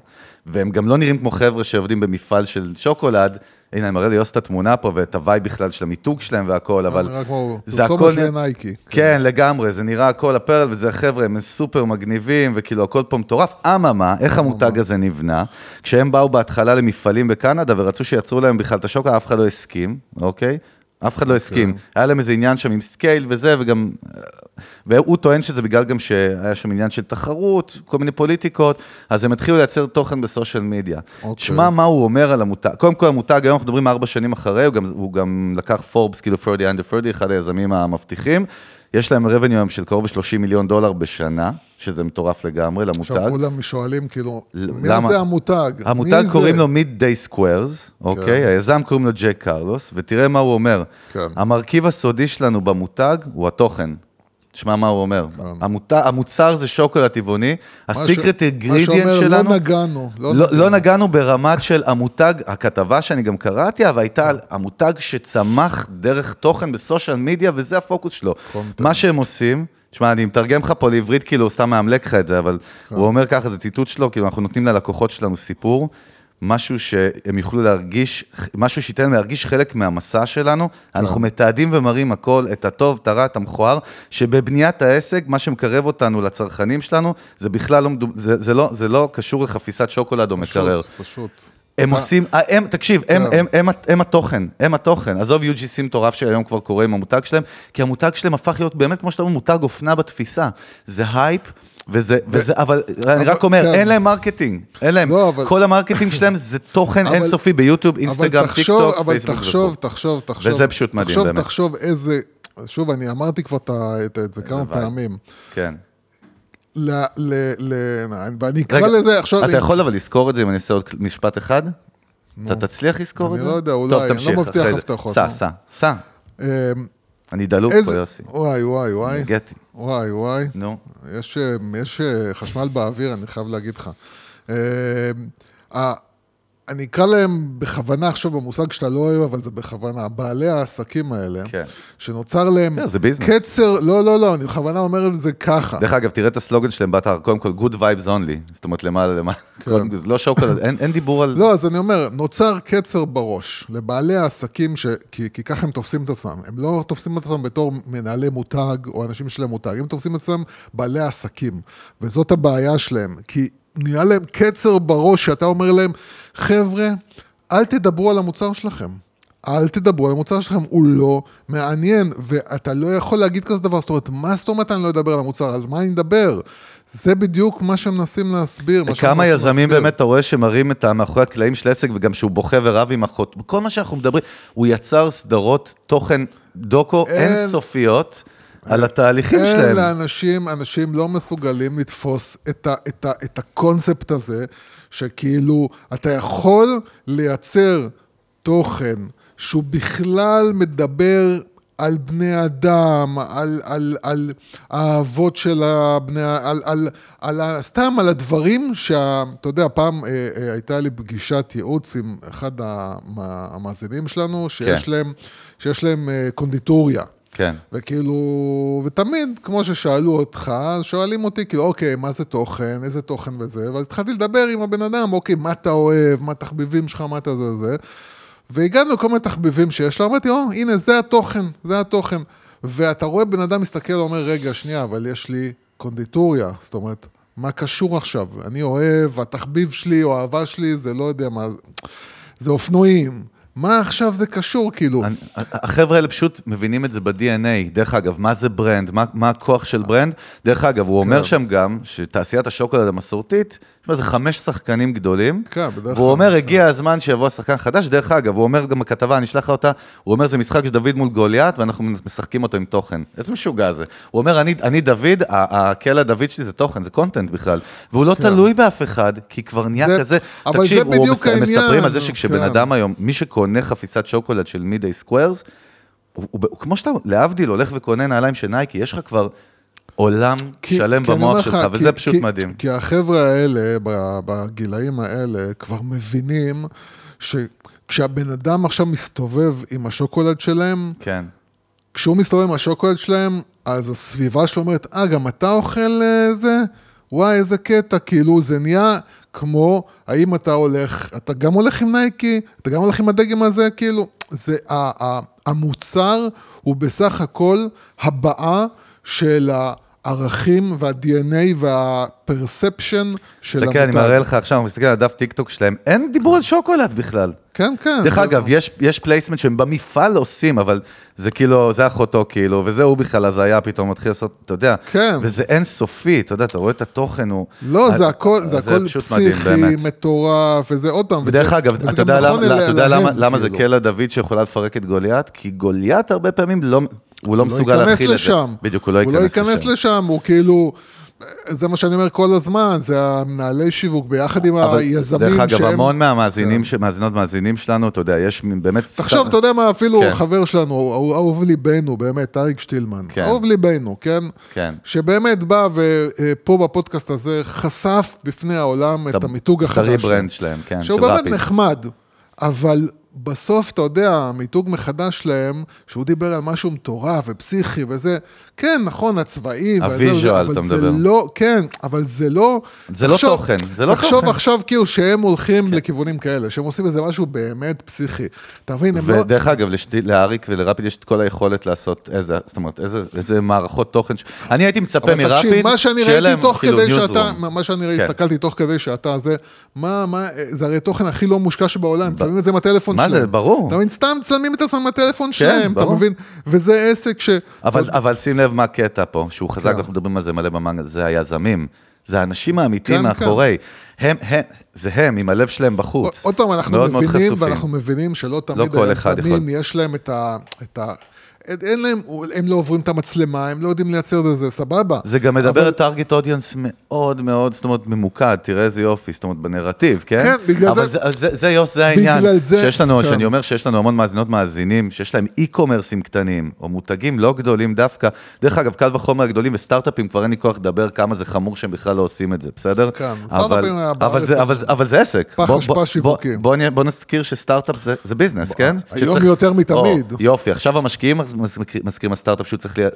והם גם לא נראים כמו חבר'ה שעובדים במפעל של שוקולד. הנה, אני מראה ליוס את התמונה פה ואת ה vibe בכלל של המיתוג שלהם והכל, אבל נראה כמו זה פרסומת הכל... נראה- לנייקי. כן, לגמרי, זה נראה הכל apparel, וזה חבר'ה, הם סופר מגניבים, וכאילו הכל פה מטורף. אממה, איך המותג הזה נבנה? כשהם באו בהתחלה למפעלים בקנדה ורצו שיצרו להם בכלל את השוקולד, אף אחד לא הסכים, אוקיי? אף אחד לא הסכים. היה להם איזה עניין שם עם scale וזה, וגם... והוא טוען שזה בגלל גם שהיה שם עניין של תחרות, כל מיני פוליטיקות, אז הם התחילו לייצר תוכן ב social media. אוקיי. תשמע מה הוא אומר על המותג. קודם כל, המותג, היום אנחנו מדברים ארבע שנים אחרי, הוא גם, הוא גם לקח פורבס, כאילו thirty under thirty, אחד היזמים המבטיחים. יש להם revenue היום של קרוב ל-30 מיליון דולר בשנה, שזה מטורף לגמרי למותג. עכשיו כולם שואלים, כאילו, מי למה? זה המותג? המותג קוראים זה? לו Mid-Day Squares, אוקיי? היזם קוראים לו ג'ק קרלוס, ותראה מה הוא אומר. כן. המרכיב הסודי שלנו במותג הוא התוכן. תשמע מה הוא אומר. כן. המוצר זה שוקולד טבעוני, ה secret מה ingredient שאומר, שלנו... לא נגענו. לא, לא נגענו ברמת של המותג, הכתבה שאני גם קראתי, אבל הייתה על המותג שצמח דרך תוכן ב social media, וזה הפוקוס שלו. מה שהם עושים, תשמע, אני מתרגם לך פה לעברית, כאילו, סתם מאמלק לך את זה, אבל הוא אומר ככה, זה ציטוט שלו, כאילו, אנחנו נותנים ללקוחות שלנו סיפור, משהו שהם יוכלו להרגיש, משהו שייתן להם להרגיש חלק מהמסע שלנו. אנחנו מתעדים ומראים הכל, את הטוב, את הרע, את המכוער, שבבניית העסק, מה שמקרב אותנו לצרכנים שלנו, זה בכלל לא, זה, זה לא, זה לא קשור לחפיסת שוקולד או מקרר. פשוט, פשוט. הם עושים, אה, הם, תקשיב, הם, כן. הם, הם, הם התוכן, הם התוכן. עזוב UGC מטורף שהיום כבר קורה עם המותג שלהם, כי המותג שלהם הפך להיות באמת, כמו שאתה אומר, מותג אופנה בתפיסה. זה הייפ, וזה, וזה, אבל אני רק אומר, כן. אין להם marketing, אין להם. לא, אבל- כל ה marketing שלהם זה תוכן אבל- אינסופי ביוטיוב, אינסטגרם, אבל טיק תחשוב, טוק, אבל פייסבוק תחשוב, וכו'. תחשוב, תחשוב. וזה פשוט מדהים, תחשוב, באמת. תחשוב איזה... שוב, אני אמרתי כבר את את את זה כמה vibe. פעמים. כן. ל... ל... ל... ואני אקרא לזה עכשיו... אתה יכול אבל לזכור את זה אם אני אעשה עוד משפט אחד? אתה תצליח לזכור אני את זה? לא יודע, אולי, טוב, אני לא מבטיח. הבטחות, סע. סע, סע. אני דלוק פה, איזה... יוסי. וואי, וואי, וואי. הגעתי. וואי, וואי. נו. יש, אה, יש אה, חשמל באוויר, אני חייב להגיד לך. ה- אני אקרא להם בכוונה עכשיו במושג שאתה לא אוהב, אבל זה בכוונה. בעלי העסקים האלה, כן. שנוצר להם כן, זה ביזנס. קצר, לא, לא, לא, אני בכוונה אומר את זה ככה. דרך אגב, תראה את הסלוגן שלהם באתר, קודם כל, Good Vibes Only, זאת אומרת, למעלה, למעלה, זה לא שוקולד, אין אין דיבור על... לא, אז אני אומר, נוצר קצר בראש לבעלי העסקים, ש... כי, כי ככה הם תופסים את עצמם. הם לא תופסים את עצמם בתור מנהלי מותג או אנשים שלהם מותג, הם תופסים את עצמם בעלי העסקים. וזאת הבעיה שלהם, כי נהיה להם קצר בראש, שאתה אומר להם, חבר'ה, אל תדברו על המוצר שלכם. אל תדברו על המוצר שלכם, הוא לא מעניין, ואתה לא יכול להגיד כזה דבר, זאת אומרת, מה זאת אומרת אני לא אדבר על המוצר, על מה אני אדבר? זה בדיוק מה שהם מנסים להסביר. מה כמה יזמים להסביר. באמת אתה רואה שמראים את המאחורי הקלעים של העסק, וגם שהוא בוכה ורב עם אחות, כל מה שאנחנו מדברים, הוא יצר סדרות תוכן דוקו אין- אינסופיות על התהליכים אין שלהם. לאנשים, אנשים לא מסוגלים לתפוס את, ה, את, ה, את הקונספט הזה, שכאילו, אתה יכול לייצר תוכן שהוא בכלל מדבר על בני אדם, על, על, על האהבות של הבני, על, על, על, ה- סתם על הדברים שה... אתה יודע, פעם אה, אה, הייתה לי פגישת ייעוץ עם אחד המאזינים שלנו, שיש כן. להם, שיש להם אה, קונדיטוריה. כן. וכאילו, ותמיד, כמו ששאלו אותך, שואלים אותי, כאילו, אוקיי, מה זה תוכן, איזה תוכן וזה, ואז התחלתי לדבר עם הבן אדם, אוקיי, מה אתה אוהב, מה התחביבים שלך, מה אתה זה וזה, והגענו לכל מיני תחביבים שיש לו, אמרתי, או, הנה, זה התוכן, זה התוכן. ואתה רואה בן אדם מסתכל, אומר, רגע, שנייה, אבל יש לי קונדיטוריה, זאת אומרת, מה קשור עכשיו? אני אוהב, התחביב שלי או האהבה שלי, זה לא יודע מה, זה אופנועים. מה עכשיו זה קשור, כאילו? החבר'ה האלה פשוט מבינים את זה ב-DNA. דרך אגב, מה זה brand? מה, מה הכוח של brand? דרך אגב, הוא אומר כן. שם גם שתעשיית השוקולד המסורתית, יש איזה חמש שחקנים גדולים. כן, בדרך והוא כלל, אומר, כן. הגיע הזמן שיבוא השחקן חדש. דרך אגב, הוא אומר גם בכתבה, אני אשלח אותה, הוא אומר, זה משחק של דוד מול גוליית, ואנחנו משחקים אותו עם תוכן. איזה משוגע זה. הוא אומר, אני, אני דוד, הקלע דוד שלי זה תוכן, זה content בכלל. והוא לא תלוי באף אחד, כי כבר נהיה כן. זה- כזה... אבל תקשיב, זה הוא בדיוק מס- מספרים על זה שכשבן כן. אדם היום, מי שקונה חפיסת שוקולד של Mid-Day Squares, הוא, הוא, הוא, כמו שאתה, להבדיל, הולך וקונה נעליים של נייקי, יש לך כבר עולם כי- שלם כי במוח לך, שלך, כי- וזה פשוט כי- מדהים. כי החבר'ה האלה, בגילאים האלה, כבר מבינים שכשהבן אדם עכשיו מסתובב עם השוקולד שלהם, כן. כשהוא מסתובב עם השוקולד שלהם, אז הסביבה שלו אומרת, אה, גם אתה אוכל אה, זה? וואי, איזה קטע, כאילו, זה נהיה כמו, האם אתה הולך, אתה גם הולך עם נייקי, אתה גם הולך עם הדגם הזה, כאילו, זה, ה- ה- המוצר הוא בסך הכל הבעה של הערכים וה-DNA וה-perception של המותג. תסתכל, אני מראה לך עכשיו, אני מסתכל על הדף טיק טוק שלהם, אין דיבור על שוקולד בכלל. כן, כן. דרך אגב, יש, יש placement שהם במפעל עושים, אבל זה כאילו, זה אחותו כאילו, וזה הוא בכלל הזיה, פתאום מתחיל לעשות, אתה יודע, כן. וזה אינסופי, אתה יודע, אתה רואה את התוכן, הוא... לא, זה הכל, זה זה הכל פסיכי. מטורף, וזה עוד פעם, ודרך וזה- אגב, אתה יודע, נכון למה, אתה יודע למה, למה זה כאילו. קלע דוד שיכולה לפרק את גוליית? כי גוליית הרבה פעמים לא, הוא לא מסוגל ייכנס להכיל את לשם. זה. בדיוק, הוא לא הוא לא ייכנס ייכנס לשם. לשם, הוא כאילו, זה מה שאני אומר כל הזמן, זה המנהלי שיווק ביחד עם היזמים דרך אגב, שהם... המון מהמאזינים, ש- מאזינות מאזינים שלנו, אתה יודע, יש באמת... תחשוב, אתה יודע מה, אפילו כן. חבר שלנו, אהוב ליבנו, באמת, אריק שטילמן, כן. אהוב ליבנו, כן? כן. שבאמת בא ופה בפודקאסט הזה חשף בפני העולם את המיתוג החדש. את. ה rebrand שלהם, כן, שהוא של באמת Rapyd. נחמד, אבל בסוף, אתה יודע, המיתוג מחדש שלהם, שהוא דיבר על משהו מטורף ופסיכי וזה, כן, נכון, הצבעים, ה visual, אתה מדבר. לא, כן, אבל זה לא... זה לא תוכן, זה לא תחשוב תוכן. כן. עכשיו כאילו שהם הולכים לכיוונים כאלה, שהם עושים איזה משהו באמת פסיכי. אתה מבין, הם לא... ודרך אגב, לשתי- לאריק ולרפיד יש את כל היכולת לעשות איזה, זאת אומרת, איזה, איזה מערכות תוכן. ש... אני הייתי מצפה מרפיד, תקשיב, מה שאני שיהיה ראיתי להם תוך כאילו כדי newsroom. שאתה, מה שאני ראיתי, כן. הסתכלתי תוך כדי שאתה זה, מה, מה, זה הרי תוכן הכי לא מושקע שבעולם, מצלמים את זה עם הטלפון מה. זה? ברור. אתה מבין, סתם מצלמים את עצמם עם הטלפון שלהם, אתה ברור. מבין? וזה עסק ש... אבל, אבל שים לב מה הקטע פה, שהוא חזק, כן. אנחנו מדברים על זה מלא במנגל, זה היזמים. זה האנשים האמיתיים כן, מאחורי. הם, הם, זה הם, עם הלב שלהם בחוץ. עוד פעם, אנחנו מאוד מאוד מבינים, חשופים. ואנחנו מבינים שלא תמיד כל אחד היזמים. יש להם את ה... אין להם, הם לא עוברים את המצלמה, הם לא יודעים לייצר את זה, סבבה. זה גם מדבר אבל- טארגט אודיאנס מאוד מאוד, זאת אומרת, ממוקד, תראה איזה יופי, זאת אומרת, בנרטיב, כן? כן, בגלל אבל זה- זה, זה, זה, יוס, זה העניין. בגלל זה- שיש לנו, כן. שאני אומר שיש לנו המון מאזינות מאזינים, שיש להם אי-קומרסים קטנים, או מותגים לא גדולים דווקא. דרך אגב, קל וחומר הגדולים וסטארט-אפים, כבר אין לי כוח לדבר כמה זה חמור שהם בכלל לא עושים את זה, בסדר? כן, אבל, אבל, זה, אבל, אבל זה עסק. פח בוא- אשפה בוא- שיווקי. בוא, בוא, נהיה- בוא נזכיר שסטארט-אפ זה, זה business, כן? היום שצריך- יותר מתמיד. או, יופי, עכשיו המשקיעים מזכירים הסטארט-אפ שהוא צריך אה,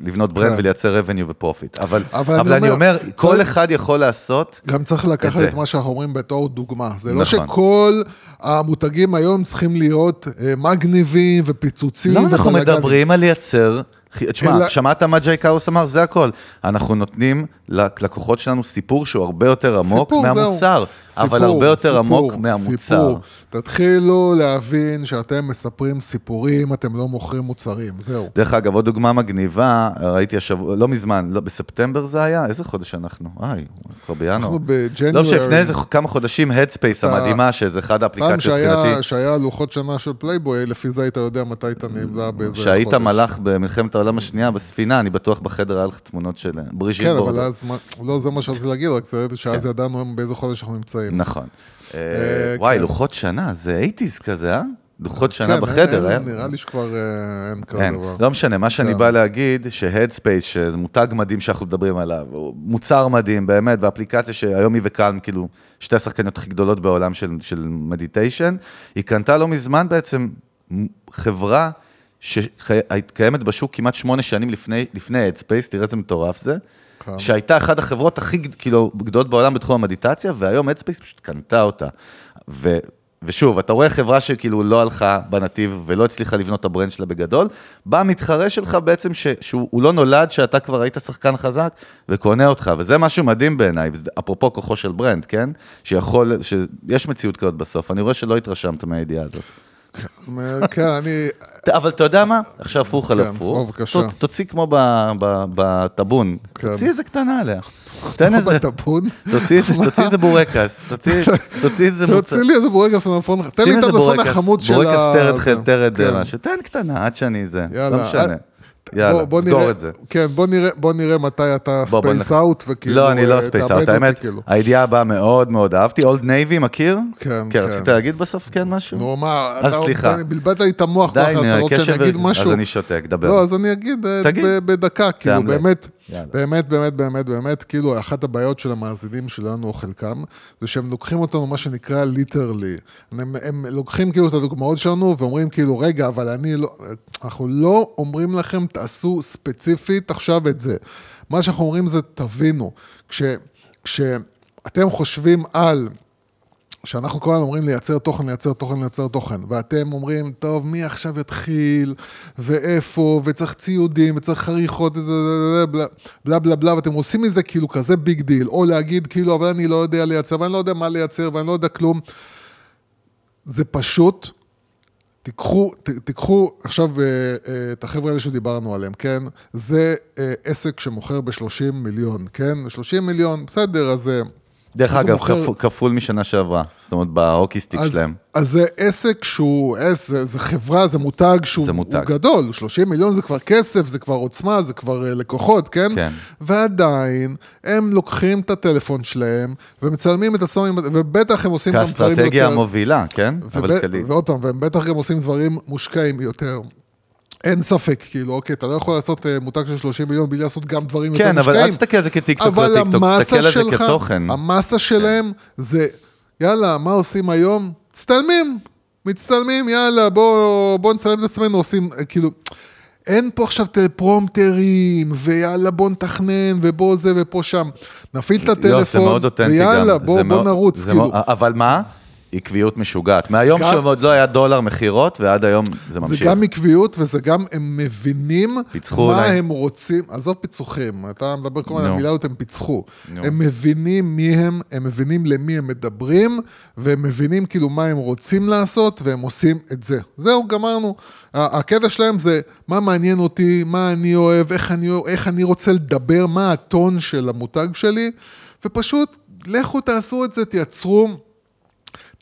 לבנות brand כן. ולייצר revenue ו profit. אבל, אבל אבל, אני אומר, כל אחד יכול לעשות, גם צריך לקחת זה. את מה שאנחנו אומרים בתור דוגמה. זה לא נכון. שכל המותגים היום צריכים להיות אה, מגניבים ופיצוצים למה אנחנו. מדברים על לייצר... תשמע, אלא- שמעת מה ג'יי קאוס אמר? זה הכל. אנחנו נותנים ללקוחות שלנו סיפור שהוא הרבה יותר עמוק סיפור, זהו. מהמוצר, אבל סיפור, הרבה יותר סיפור, עמוק מהמוצר. סיפור. תתחילו להבין שאתם מספרים סיפורים, אתם לא מוכרים מוצרים, זהו. דרך אגב, עוד דוגמה מגניבה, ראיתי השבוע, לא מזמן, לא, בספטמבר זה היה? איזה חודש אנחנו? איי, כבר בינואר. אנחנו בג'נוארי. לא משנה, לפני איזה כמה חודשים, Headspace המדהימה, שזה אחד פעם האפליקציות שהיה, מבחינתי. שהיה לוחות שנה של פלייבוי, לפי זה היית יודע מתי אתה נמצא באיזה חודש. שהיית מלח במלחמת העולם השנייה בספינה, אני בטוח בחדר היה לך תמונות של בריז'יט כן. אבל אז, לא זה מה שרציתי להגיד, רק זה שאז ידענו באיזה חודש אנחנו נמצאים. בחיים. נכון. אה, אה, וואי, כן. לוחות שנה, זה 80's כזה, אה? לוחות שנה כן, בחדר, אה? נראה לי שכבר אה, אין כזה כן, דבר. לא משנה, מה שאני כן. בא להגיד, ש Headspace, שזה מותג מדהים שאנחנו מדברים עליו, הוא מוצר מדהים, באמת, ואפליקציה שהיום היא ו Calm, כאילו, שתי השחקניות הכי גדולות בעולם של, מדיטיישן, היא קנתה לא מזמן בעצם חברה שקיימת בשוק כמעט שמונה שנים לפני Headspace, תראה איזה מטורף זה, כן. שהייתה אחת החברות הכי כאילו, גדולות בעולם בתחום המדיטציה, והיום Headspace פשוט קנתה אותה. ו... ושוב, אתה רואה חברה שכאילו לא הלכה בנתיב ולא הצליחה לבנות את ה brand שלה בגדול, בא המתחרה שלך בעצם ש, שהוא הוא לא נולד שאתה כבר היית שחקן חזק וקונה אותך, וזה משהו מדהים בעיניי, אפרופו כוחו של ברנד, כן? שיכול, שיש מציאות כזאת בסוף, אני רואה שלא התרשמת מהידיעה הזאת. אה, כן, אני... אבל אתה יודע מה? עכשיו הפוך על כן, הפוך. תוציא כמו בטאבון, כן. תוציא איזה קטנה עליה. תן איזה, בטאבון. תוציא איזה- בורקס, תוציא איזה מוצר. תוציא לי איזה בורגס מהטלפון, תן לי את בורקס, החמוד של ה... בורקס טרד, זה. טרד, כן. משהו, תן קטנה, עד שאני זה, לא משנה. אה, יאללה, בוא- בוא סגור נראה- את זה. כן, בוא נראה, בוא נראה מתי אתה space. out, וכאילו... לא, אני לא אה, space תאבד out, האמת, כאילו. הידיעה הבאה מאוד מאוד אהבתי, Old Navy, מכיר? כן, כן, כן. רצית להגיד בסוף כן משהו? נו, מה, אז סליחה. בלבלת לי את המוח, די, אתה נראה, רוצה קשב, שאני אגיד ו- משהו? אז אני שותק, דבר. לא, אז אני אגיד אה, תגיד. בדקה, כאילו. באמת, באמת, באמת, באמת, באמת, כאילו, אחת הבעיות של המאזינים שלנו, חלקם, זה שהם לוקחים אותנו, מה שנקרא literally. הם, הם לוקחים כאילו את הדוגמאות שלנו, ואומרים כאילו, רגע, אבל אני לא, אנחנו לא אומרים לכם, תעשו ספציפית עכשיו את זה. מה שאנחנו אומרים זה, תבינו, כש, כשאתם חושבים על... שאנחנו כל הזמן אומרים לייצר תוכן, לייצר תוכן, לייצר תוכן, ואתם אומרים, טוב, מי עכשיו יתחיל, ואיפה, וצריך ציודים, וצריך עריכות, בלה בלה בלה, ואתם עושים מזה כאילו כזה big deal, או להגיד כאילו, אבל אני לא יודע לייצר, ואני לא יודע מה לייצר, ואני לא יודע כלום. זה פשוט, תיקחו, ת, תיקחו עכשיו אה, אה, את החבר'ה האלה שדיברנו עליהם, כן? זה אה, עסק שמוכר ב-30 מיליון, כן? 30 מיליון, בסדר, אז... דרך הוא אגב, מוכר- כפול- משנה שעברה, זאת אומרת, בהוקי סטיק אז, שלהם. אז זה עסק שהוא, עס- זה, זה חברה, זה מותג שהוא זה הוא מותג. גדול, 30 מיליון זה כבר כסף, זה כבר עוצמה, זה כבר אה, לקוחות, כן? כן. ועדיין, הם לוקחים את הטלפון שלהם ומצלמים את הזומים, ובטח הם עושים גם דברים יותר... כאסטרטגיה המובילה, כן? וב- אבל כללית. ועוד פעם, והם בטח גם עושים דברים מושקעים יותר. אין ספק, כאילו, אוקיי, אתה לא יכול לעשות אה, מותג של 30 מיליון בלי לעשות גם דברים יותר כן, מושקעים. אבל אל תסתכל על זה כטיקטוק לא טיקטוק, תסתכל על זה כתוכן. המסה שלהם זה, יאללה, מה עושים היום? מצטלמים, מצטלמים, יאללה, בוא, בוא נצלם את עצמנו, עושים, אה, כאילו, אין פה עכשיו טלפרומפטרים, ויאללה, בוא נתכנן, ובוא זה ופה שם. נפעיל את הטלפון, לא, גם. ויאללה, זה בוא, בוא מאוד- נרוץ, כאילו. מאוד- אבל מה? עקביות משוגעת. מהיום גם- שעוד לא היה דולר מכירות, ועד היום זה זה ממשיך. גם עקביות, וזה גם, הם מבינים מה אולי. הם רוצים, עזוב פיצוחים, אתה מדבר כל הזמן על. המילה הזאת, הם פיצחו. נו. הם מבינים מי הם, הם מבינים למי הם מדברים, והם מבינים כאילו מה הם רוצים לעשות, והם עושים את זה. זהו, גמרנו. הקטע שלהם זה מה מעניין אותי, מה אני אוהב, איך אני, איך אני רוצה לדבר, מה הטון של המותג שלי, ופשוט לכו תעשו את זה, תייצרו.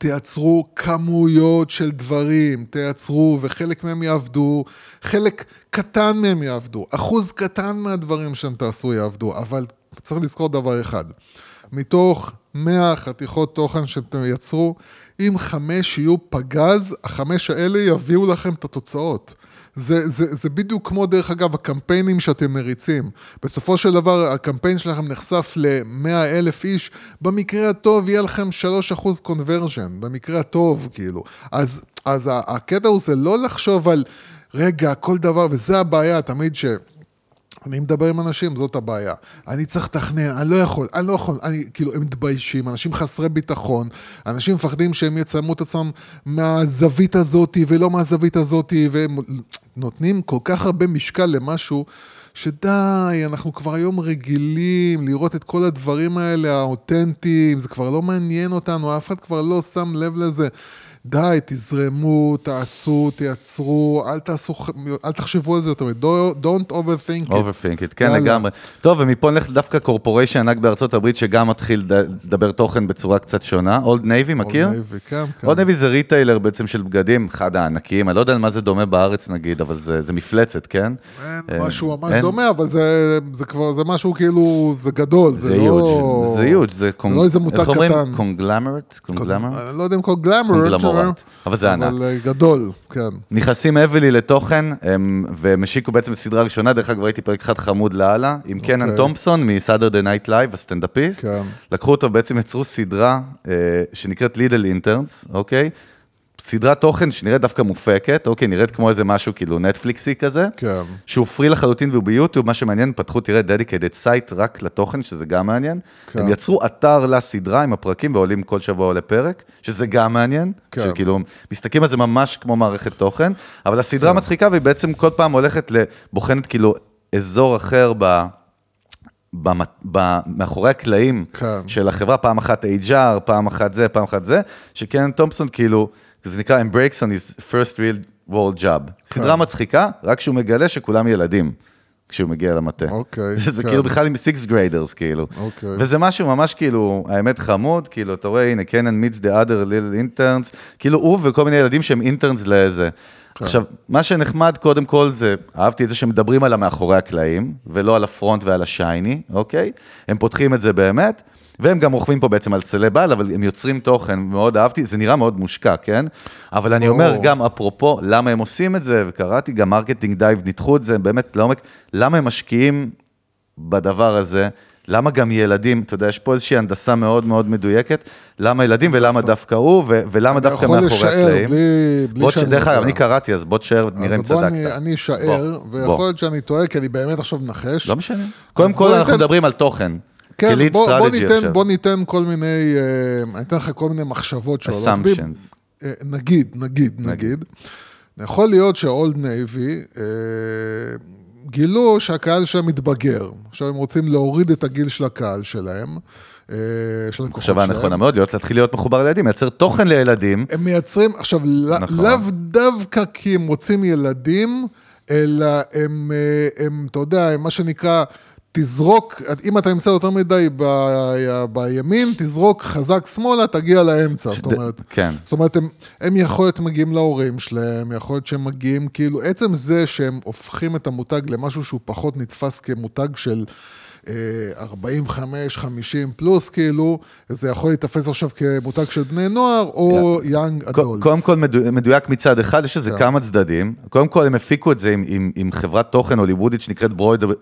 תייצרו כמויות של דברים, תייצרו, וחלק מהם יעבדו, חלק קטן מהם יעבדו, אחוז קטן מהדברים שאתם תעשו יעבדו, אבל צריך לזכור דבר אחד, מתוך 100 חתיכות תוכן שאתם תייצרו, אם חמש יהיו פגז, החמש האלה יביאו לכם את התוצאות. זה, זה, זה בדיוק כמו, דרך אגב, הקמפיינים שאתם מריצים. בסופו של דבר, הקמפיין שלכם נחשף ל-100 אלף איש, במקרה הטוב יהיה לכם 3% קונברז'ן, במקרה הטוב, כאילו. אז, אז הקטע הוא זה לא לחשוב על, רגע, כל דבר, וזה הבעיה, תמיד ש... אני מדבר עם אנשים, זאת הבעיה. אני צריך לתכנן, אני לא יכול, אני לא יכול, אני, כאילו, הם מתביישים, אנשים חסרי ביטחון, אנשים מפחדים שהם יצלמו את עצמם מהזווית הזאתי ולא מהזווית הזאתי, והם נותנים כל כך הרבה משקל למשהו, שדי, אנחנו כבר היום רגילים לראות את כל הדברים האלה, האותנטיים, זה כבר לא מעניין אותנו, אף אחד כבר לא שם לב לזה. די, תזרמו, תעשו, תייצרו, אל תעשו, אל תחשבו על זה יותר מדי, Don't- overthink it. Overthink it, כן. לגמרי. טוב, ומפה נלך דווקא corporation ענק בארצות הברית, שגם מתחיל לד- לדבר תוכן בצורה קצת שונה. Old Navy, מכיר? Old Navy, כן, כן. Old Navy זה retailer בעצם של בגדים, אחד הענקיים, אני לא יודע למה זה דומה בארץ נגיד, אבל זה זה מפלצת, כן? אין אה, משהו ממש אין- דומה, אבל זה, זה כבר, זה משהו כאילו, זה גדול, זה, זה לא... יוג', זה יוג', זה קונג... לא איזה מותג איך אומרים? קטן. קונגלמרט? קונגלמרט? לא יודע אם כל קונגלמורט, אבל זה ענק. אבל אה, גדול, כן. נכנסים heavily לתוכן, הם, והם השיקו בעצם סדרה ראשונה, דרך אגב ראיתי פרק אחד חמוד לאללה, עם קנן אוקיי. תומפסון מ-Saturday Night Live, הסטנדאפיסט. כן. לקחו אותו, בעצם יצרו סדרה אה, שנקראת לידל אינטרנס, אוקיי? סדרת תוכן שנראית דווקא מופקת, אוקיי, נראית כמו איזה משהו כאילו נטפליקסי כזה. כן. שהוא free לחלוטין והוא ביוטיוב, מה שמעניין, פתחו, תראה, dedicated site רק לתוכן, שזה גם מעניין. כן. הם יצרו אתר לסדרה עם הפרקים ועולים כל שבוע עולה פרק, שזה גם מעניין. כן. שכאילו, מסתכלים על זה ממש כמו מערכת תוכן, אבל הסדרה כן. מצחיקה והיא בעצם כל פעם הולכת, בוחנת כאילו אזור אחר ב... ב- מאחורי הקלעים כן. של החברה, פעם אחת HR, פעם אחת זה, פעם אחת זה, שקנן תומפסון כאילו, זה נקרא Embrace on his first real world job. סדרה מצחיקה, רק שהוא מגלה שכולם ילדים. כשהוא מגיע למטה. אוקיי, זה, זה כן. כאילו בכלל עם six graders, כאילו. אוקיי. וזה משהו ממש כאילו, האמת חמוד, כאילו, אתה רואה, הנה, קנן meets the other little interns, כאילו הוא וכל מיני ילדים שהם interns לזה. כן. עכשיו, מה שנחמד קודם כל זה, אהבתי את זה שמדברים על המאחורי הקלעים, ולא על ה front ועל ה shiny, אוקיי? הם פותחים את זה באמת, והם גם רוכבים פה בעצם על סלב על, אבל הם יוצרים תוכן, מאוד אהבתי, זה נראה מאוד מושקע, כן? אבל אני אומר. גם, אפרופו, למה הם עושים את זה, וקראתי גם מרקטינג דייב, ניתחו את זה באמת לעומק, למה הם משקיעים בדבר הזה? למה גם ילדים, אתה יודע, יש פה איזושהי הנדסה מאוד מאוד מדויקת, למה ילדים ולמה דווקא הוא, ו- ולמה דווקא יכול מאחורי לשער הקלעים. בלי- בלי בוא תש- שאני דרך אגב. אני קראתי, אז בוא תשאר ונראה אם צדקת. אני, אני אשאר, ויכול. להיות שאני טועה, כי אני באמת עכשיו מנחש. לא משנה. קודם כל, אנחנו מדברים על תוכן. כן, בוא, בוא, סטרטג'י ניתן, עכשיו. בוא ניתן כל מיני, אה, אני אתן לך כל מיני מחשבות שעולות בי. אה, נגיד, נגיד, נגיד. יכול להיות שה Old Navy אה, גילו שהקהל שלהם מתבגר. עכשיו הם רוצים להוריד את הגיל של הקהל שלהם. של מחשבה. נכונה מאוד, להיות, להתחיל להיות מחובר לילדים, לייצר תוכן לילדים. הם מייצרים, עכשיו, נכון. לאו דווקא כי הם רוצים ילדים, אלא הם, הם, אתה יודע, הם מה שנקרא, תזרוק, אם אתה נמצא יותר מדי ב, בימין, תזרוק חזק שמאלה, תגיע לאמצע. זאת אומרת, כן. זאת אומרת, הם, הם יכול להיות מגיעים להורים שלהם, יכול להיות שהם מגיעים, כאילו, עצם זה שהם הופכים את המותג למשהו שהוא פחות נתפס כמותג של... אה, 45, 50 פלוס, כאילו, זה יכול להיתפס עכשיו כמותג של בני נוער, או יאנג אדולס. קודם כל מדו- מדויק מצד אחד, יש לזה כן. כמה צדדים. קודם כל הם הפיקו את זה עם- עם- עם חברת תוכן הוליוודית שנקראת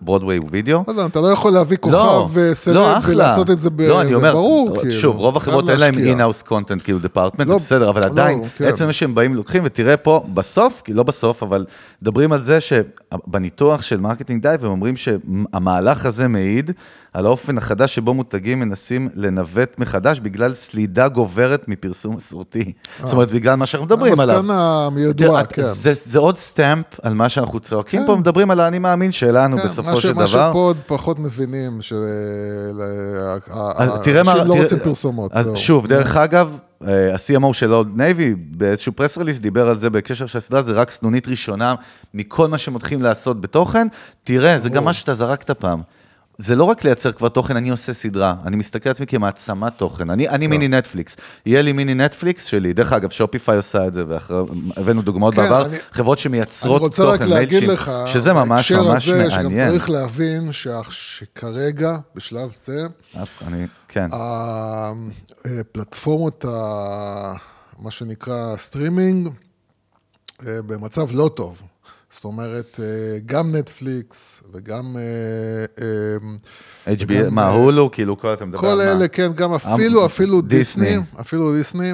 Broadway Video. לא יודע, אתה לא יכול להביא לא, כוכב אה, סלב לא. ולעשות את זה ב... לא, אני זה אומר, ברור, כאילו. שוב, רוב החברות אין להם. In-house content, כאילו department, זה לא, בסדר, אבל לא, עדיין, כן. עצם זה שהם באים לוקחים, ותראה פה, בסוף, לא בסוף, אבל מדברים על זה שבניתוח של Marketing Dive, הם אומרים שהמהלך הזה מעיד על האופן החדש שבו מותגים מנסים לנווט מחדש בגלל סלידה גוברת מפרסום מסורתי. זאת אומרת, בגלל מה שאנחנו מדברים עליו. המסקנה ידועה, תראה, כן. זה, זה עוד stamp על מה שאנחנו צועקים כן. פה, מדברים על האני מאמין שלנו כן, בסופו מה של מה דבר. שפה עוד פחות מבינים, מה... שאנשים לא רוצים פרסומות. אז. שוב, דרך אגב, אה, ה-CMO של Old Navy, באיזשהו press release, דיבר על זה בקשר של הסדרה, זה רק סנונית ראשונה מכל מה שהם הולכים לעשות בתוכן. תראה, זה גם מה שאתה זרקת פעם. זה לא רק לייצר כבר תוכן, אני עושה סדרה, אני מסתכל על עצמי כמעצמת תוכן, אני, אני מיני נטפליקס, יהיה לי מיני נטפליקס שלי, דרך אגב, שופיפיי עושה את זה, והבאנו דוגמאות כן, בעבר, אני- חברות אני שמייצרות רוצה רק תוכן, להגיד מיילצ'ים, לך, שזה ממש ממש הזה, שגם מעניין. צריך להבין שה- שכרגע, בשלב זה, אף- אני, כן, הפלטפורמות, ה- מה שנקרא סטרימינג, אה, במצב לא טוב. זאת אומרת, אה, גם נטפליקס וגם... אה, אה, HBO, וגם, מה, הולו, כאילו, כל אתה מדבר כל על מה? אלה, כן, גם אפילו, אמ- אפילו דיסני. דיסני, אפילו דיסני,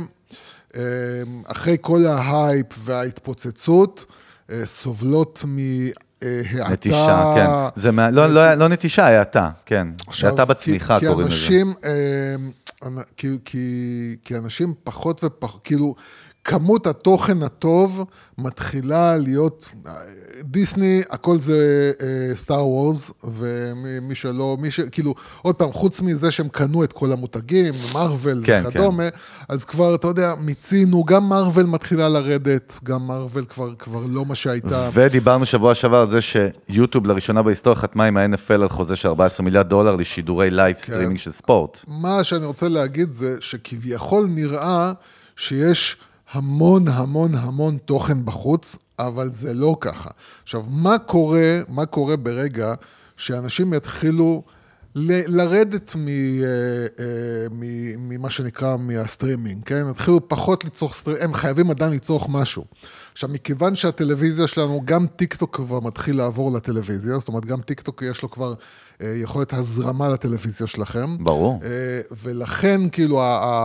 אחרי כל ההייפ וההתפוצצות, סובלות מהאטה. נטישה, כן. זה מה, לא, לא, לא נטישה, האטה, כן. האטה בצמיחה כי, קוראים לזה. אנשים, כי, כי, כי אנשים פחות ופחות, כאילו, כמות התוכן הטוב מתחילה להיות, דיסני, הכל זה סטאר וורס, ומי שלא, מי ש... כאילו, עוד פעם, חוץ מזה שהם קנו את כל המותגים, מארוול כן, וכדומה, אז כבר, אתה יודע, מיצינו, גם מארוול מתחילה לרדת, גם מארוול כבר, כבר לא מה שהייתה. ודיברנו שבוע שעבר על זה שיוטיוב לראשונה בהיסטוריה חתמה עם ה-NFL על חוזה של 14 מיליארד דולר לשידורי live streaming של ספורט. מה שאני רוצה להגיד זה שכביכול נראה שיש המון המון המון תוכן בחוץ, אבל זה לא ככה. עכשיו, מה קורה, מה קורה ברגע שאנשים יתחילו ל- לרדת מ- אה, אה, מ- ממה שנקרא מהסטרימינג, כן? יתחילו פחות לצרוך סטרימינג, הם חייבים עדיין לצרוך משהו. עכשיו, מכיוון שהטלוויזיה שלנו, גם טיק טוק כבר מתחיל לעבור לטלוויזיה, זאת אומרת, גם טיק טוק יש לו כבר אה, יכולת הזרמה לטלוויזיה שלכם. ברור. ולכן, כאילו,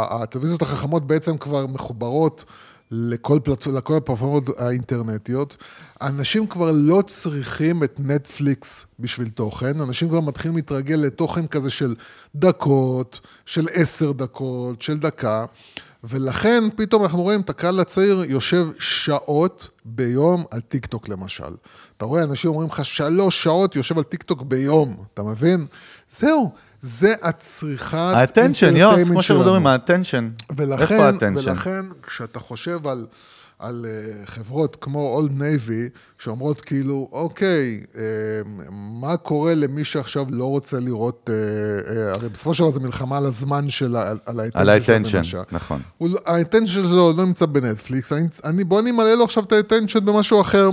הטלוויזיות החכמות בעצם כבר מחוברות לכל, פלט... לכל הפלטפורמות האינטרנטיות. אנשים כבר לא צריכים את נטפליקס בשביל תוכן, אנשים כבר מתחילים להתרגל לתוכן כזה של דקות, של עשר דקות, של דקה. ולכן פתאום אנחנו רואים את הקהל הצעיר יושב שעות ביום על טיק טוק למשל. אתה רואה, אנשים אומרים לך שלוש שעות יושב על טיק טוק ביום, אתה מבין? זהו, זה הצריכת ה attention, יוס, כמו שאנחנו מדברים. ה attention. ולכן, איפה ה attention? ולכן, כשאתה חושב על, על uh, חברות כמו Old Navy, שאומרות כאילו, אוקיי, uh, מה קורה למי שעכשיו לא רוצה לראות, uh, uh, הרי בסופו של דבר זו מלחמה על הזמן שלה, על, על ה attention. ה attention. נכון. הוא לא- ה attention שלו לא נמצא בנטפליקס, אני, אני, בוא אני אמלא לו עכשיו את ה attention במשהו אחר.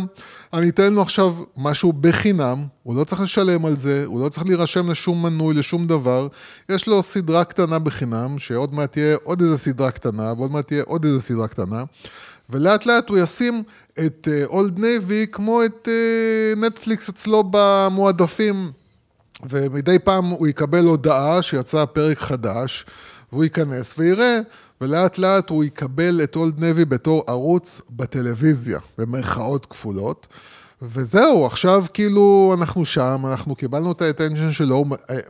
אני אתן לו עכשיו משהו בחינם, הוא לא צריך לשלם על זה, הוא לא צריך להירשם לשום מנוי, לשום דבר. יש לו סדרה קטנה בחינם, שעוד מעט תהיה עוד איזה סדרה קטנה, ועוד מעט תהיה עוד איזה סדרה קטנה. ולאט לאט הוא ישים את Old Navy כמו את נטפליקס אצלו במועדפים. ומדי פעם הוא יקבל הודעה שיצא פרק חדש, והוא ייכנס ויראה, ולאט לאט הוא יקבל את Old Navy בתור ערוץ בטלוויזיה, במרכאות כפולות. וזהו, עכשיו כאילו אנחנו שם, אנחנו קיבלנו את האטנשן שלו,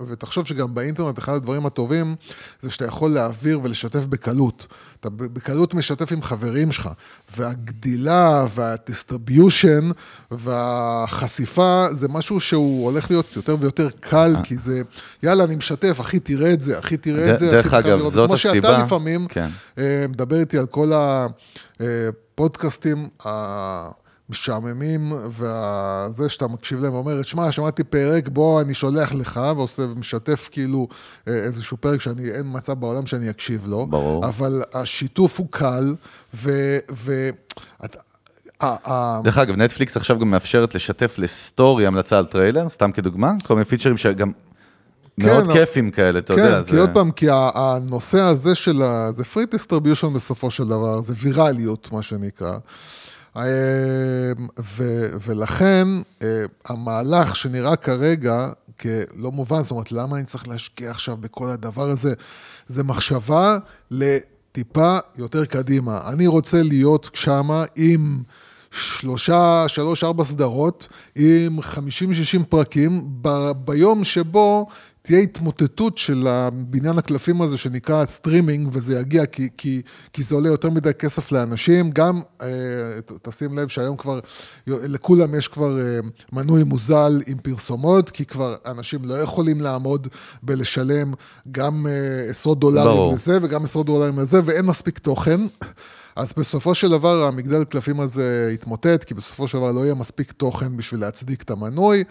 ותחשוב שגם באינטרנט אחד הדברים הטובים זה שאתה יכול להעביר ולשתף בקלות. אתה בקלות משתף עם חברים שלך, והגדילה והדיסטריביושן והחשיפה זה משהו שהוא הולך להיות יותר ויותר קל, כי זה, יאללה, אני משתף, אחי, תראה את זה, אחי, תראה את זה. דרך אחי, תראה אגב, לראות. זאת כמו שאתה לפעמים כן. אה, מדבר איתי על כל הפודקאסטים המשעממים, וזה שאתה מקשיב להם ואומר, שמע, שמעתי פרק, בוא, אני שולח לך, ועושה ומשתף כאילו אה, איזשהו פרק שאני, אין מצב בעולם שאני אקשיב לו. ברור. אבל השיתוף הוא קל, ו... ו דרך אגב, נטפליקס עכשיו גם מאפשרת לשתף לסטורי המלצה על טריילר, סתם כדוגמה, כל מיני פיצ'רים שגם מאוד אבל- כיפים כאלה, אתה כן, יודע. כי עוד פעם, כי הנושא הזה של ה... זה free distribution בסופו של דבר, זה ויראליות, מה שנקרא. אה, ו, ולכן אה, המהלך שנראה כרגע כלא מובן, זאת אומרת, למה אני צריך להשקיע עכשיו בכל הדבר הזה? זה מחשבה לטיפה יותר קדימה. אני רוצה להיות שמה עם שלושה, שלוש, ארבע סדרות, עם 50-60 פרקים, ב, ביום שבו תהיה התמוטטות של הבניין הקלפים הזה שנקרא סטרימינג, וזה יגיע כי, כי, כי זה עולה יותר מדי כסף לאנשים. גם, אה, תשים לב שהיום כבר, לכולם יש כבר אה, מנוי מוזל עם פרסומות, כי כבר אנשים לא יכולים לעמוד בלשלם גם אה, עשרות דולרים ברור. לזה וגם עשרות דולרים לזה, ואין מספיק תוכן. אז בסופו של דבר המגדל קלפים הזה יתמוטט, כי בסופו של דבר לא יהיה מספיק תוכן בשביל להצדיק את המנוי,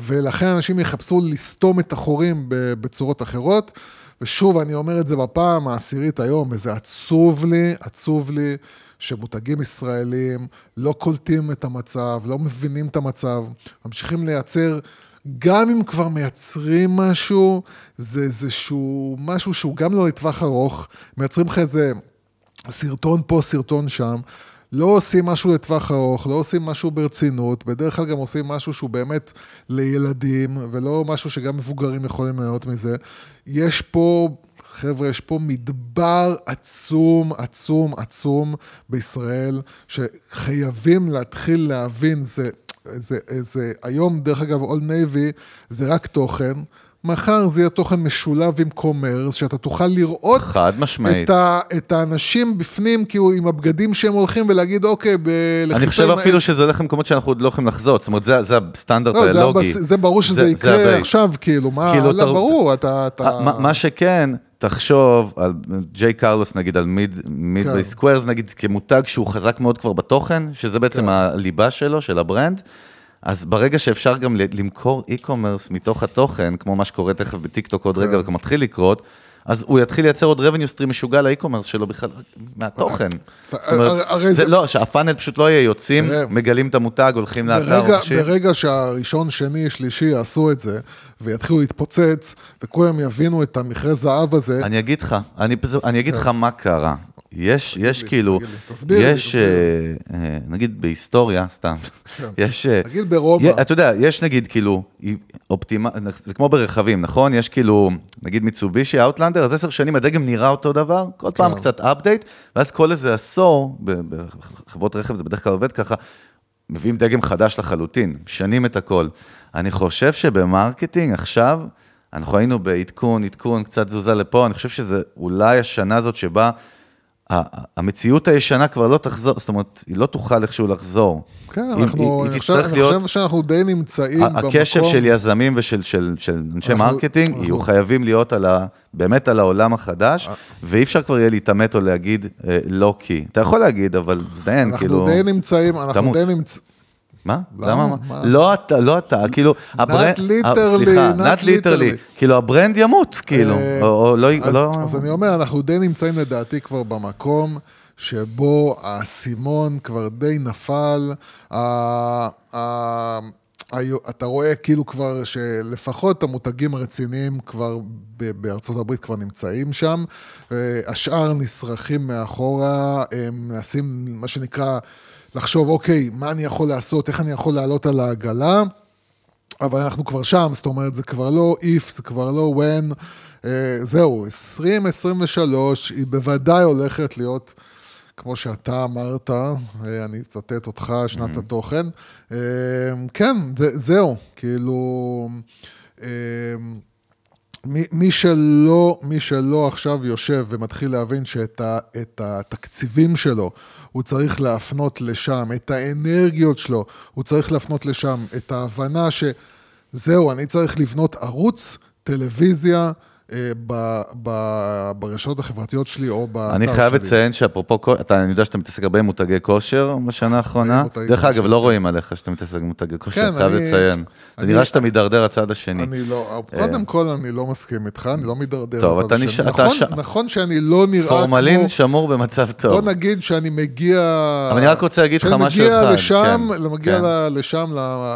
ולכן אנשים יחפשו לסתום את החורים בצורות אחרות. ושוב, אני אומר את זה בפעם העשירית היום, וזה עצוב לי, עצוב לי, שמותגים ישראלים לא קולטים את המצב, לא מבינים את המצב, ממשיכים לייצר, גם אם כבר מייצרים משהו, זה איזשהו משהו שהוא גם לא לטווח ארוך, מייצרים לך איזה... סרטון פה, סרטון שם. לא עושים משהו לטווח ארוך, לא עושים משהו ברצינות, בדרך כלל גם עושים משהו שהוא באמת לילדים, ולא משהו שגם מבוגרים יכולים ליהנות מזה. יש פה, חבר'ה, יש פה מדבר עצום, עצום, עצום בישראל, שחייבים להתחיל להבין, זה, זה, זה, היום, דרך אגב, Old Navy זה רק תוכן. מחר זה יהיה תוכן משולב עם commerce, שאתה תוכל לראות חד משמעית. את, ה, את האנשים בפנים, כאילו, עם הבגדים שהם הולכים, ולהגיד, אוקיי, בלחיצה... אני חושב אפילו שזה הולך למקומות שאנחנו עוד לא יכולים לחזות, זאת אומרת, זה, זה הסטנדרט לא, זה, הלוגי. הבס... זה ברור שזה יקרה ה base. עכשיו, כאילו, מה, כאילו, לא, אתה- ברור, אתה... אתה... מה, מה שכן, תחשוב על Jake Karls נגיד, על Mid, Midday כן. Squares נגיד, כמותג שהוא חזק מאוד כבר בתוכן, שזה בעצם כן. הליבה שלו, של ה brand, אז ברגע שאפשר גם למכור e-commerce מתוך התוכן, כמו מה שקורה תכף בטיקטוק עוד כן. רגע, וכבר מתחיל לקרות, אז הוא יתחיל לייצר עוד revenue stream משוגע ל e-commerce שלו בכלל, מהתוכן. זאת אומרת, הרי זה לא, שהפאנל פשוט לא יהיה יוצאים, תראה. מגלים את המותג, הולכים לאתר, רוכשים. ברגע שהראשון, שני, שלישי יעשו את זה, ויתחילו להתפוצץ, וכולם יבינו את המכרה זהב הזה, אני אגיד לך, אני, אגיד לך מה קרה. יש, יש לי, כאילו, תגיד לי, תסביר לי, יש, תסביר אה, אה, נגיד בהיסטוריה, סתם, יש... אה, נגיד ברומא. יה- אתה יודע, יש נגיד כאילו, אופטימה, זה כמו ברכבים, נכון? יש כאילו, נגיד מיצובישי, אאוטלנדר, אז עשר שנים הדגם נראה אותו דבר, כל פעם כן. קצת update, ואז כל איזה עשור, בחברות רכב זה בדרך כלל עובד ככה, מביאים דגם חדש לחלוטין, משנים את הכל. אני חושב שב marketing עכשיו, אנחנו היינו בעדכון, עדכון, קצת תזוזה לפה, אני חושב שזה אולי השנה הזאת שבה המציאות הישנה כבר לא תחזור, זאת אומרת, היא לא תוכל איכשהו לחזור. כן, היא- אנחנו, היא- אני, היא חושב, תצטרך אני להיות... חושב שאנחנו די נמצאים במקום... הקשב של יזמים ושל של, של אנשי אנחנו- marketing, אנחנו- יהיו חייבים להיות על ה, באמת על העולם החדש, ואי אפשר כבר יהיה להתעלם או להגיד אה, לא כי. אתה יכול להגיד, אבל זדיין, אנחנו כאילו... די נמצאים, אנחנו תמות. די נמצאים... מה? למה? למה? מה? מה? לא אתה, לא אתה, כאילו, ה brand, סליחה, not not literally, literally. כאילו ה brand ימות, כאילו, אה, לא, אז, לא, אז אני אומר, אנחנו די נמצאים לדעתי כבר במקום שבו האסימון כבר די נפל. אתה רואה כאילו כבר שלפחות המותגים הרציניים כבר בארצות הברית כבר נמצאים שם, אה, השאר נשרכים מאחורה, הם מנסים מה שנקרא לחשוב, אוקיי, מה אני יכול לעשות, איך אני יכול לעלות על העגלה. אבל אנחנו כבר שם, זאת אומרת, זה כבר לא if, זה כבר לא when. אה, זהו, 2023, היא בוודאי הולכת להיות, כמו שאתה אמרת, אה, אני אצטט אותך, שנת התוכן. אה, כן, זה, זהו, כאילו... אה, מי, שלא, מי שלא עכשיו יושב ומתחיל להבין שאת ה, התקציבים שלו הוא צריך להפנות לשם, את האנרגיות שלו הוא צריך להפנות לשם, את ההבנה שזהו, אני צריך לבנות ערוץ טלוויזיה ב, ב, ברשתות החברתיות שלי או באתר שלי. אני חייב לציין שאפרופו, אתה, אני יודע שאתה מתעסק הרבה עם מותגי כושר בשנה האחרונה. דרך אגב, לא. רואים עליך שאתה מתעסק עם מותגי כושר, כן, חייב אני- לציין. זה נראה שאתה מידרדר הצד השני. אני לא, קודם כל אני לא מסכים איתך, אני לא מידרדר. טוב, אתה השני. אתה נכון, ש- נכון שאני לא נראה כמו... פורמלין שמור במצב בוא טוב. נגיד שאני מגיע... אבל אני רק רוצה להגיד לך משהו כשאני אחד, מגיע לשם, כן, מגיע כן. לשם,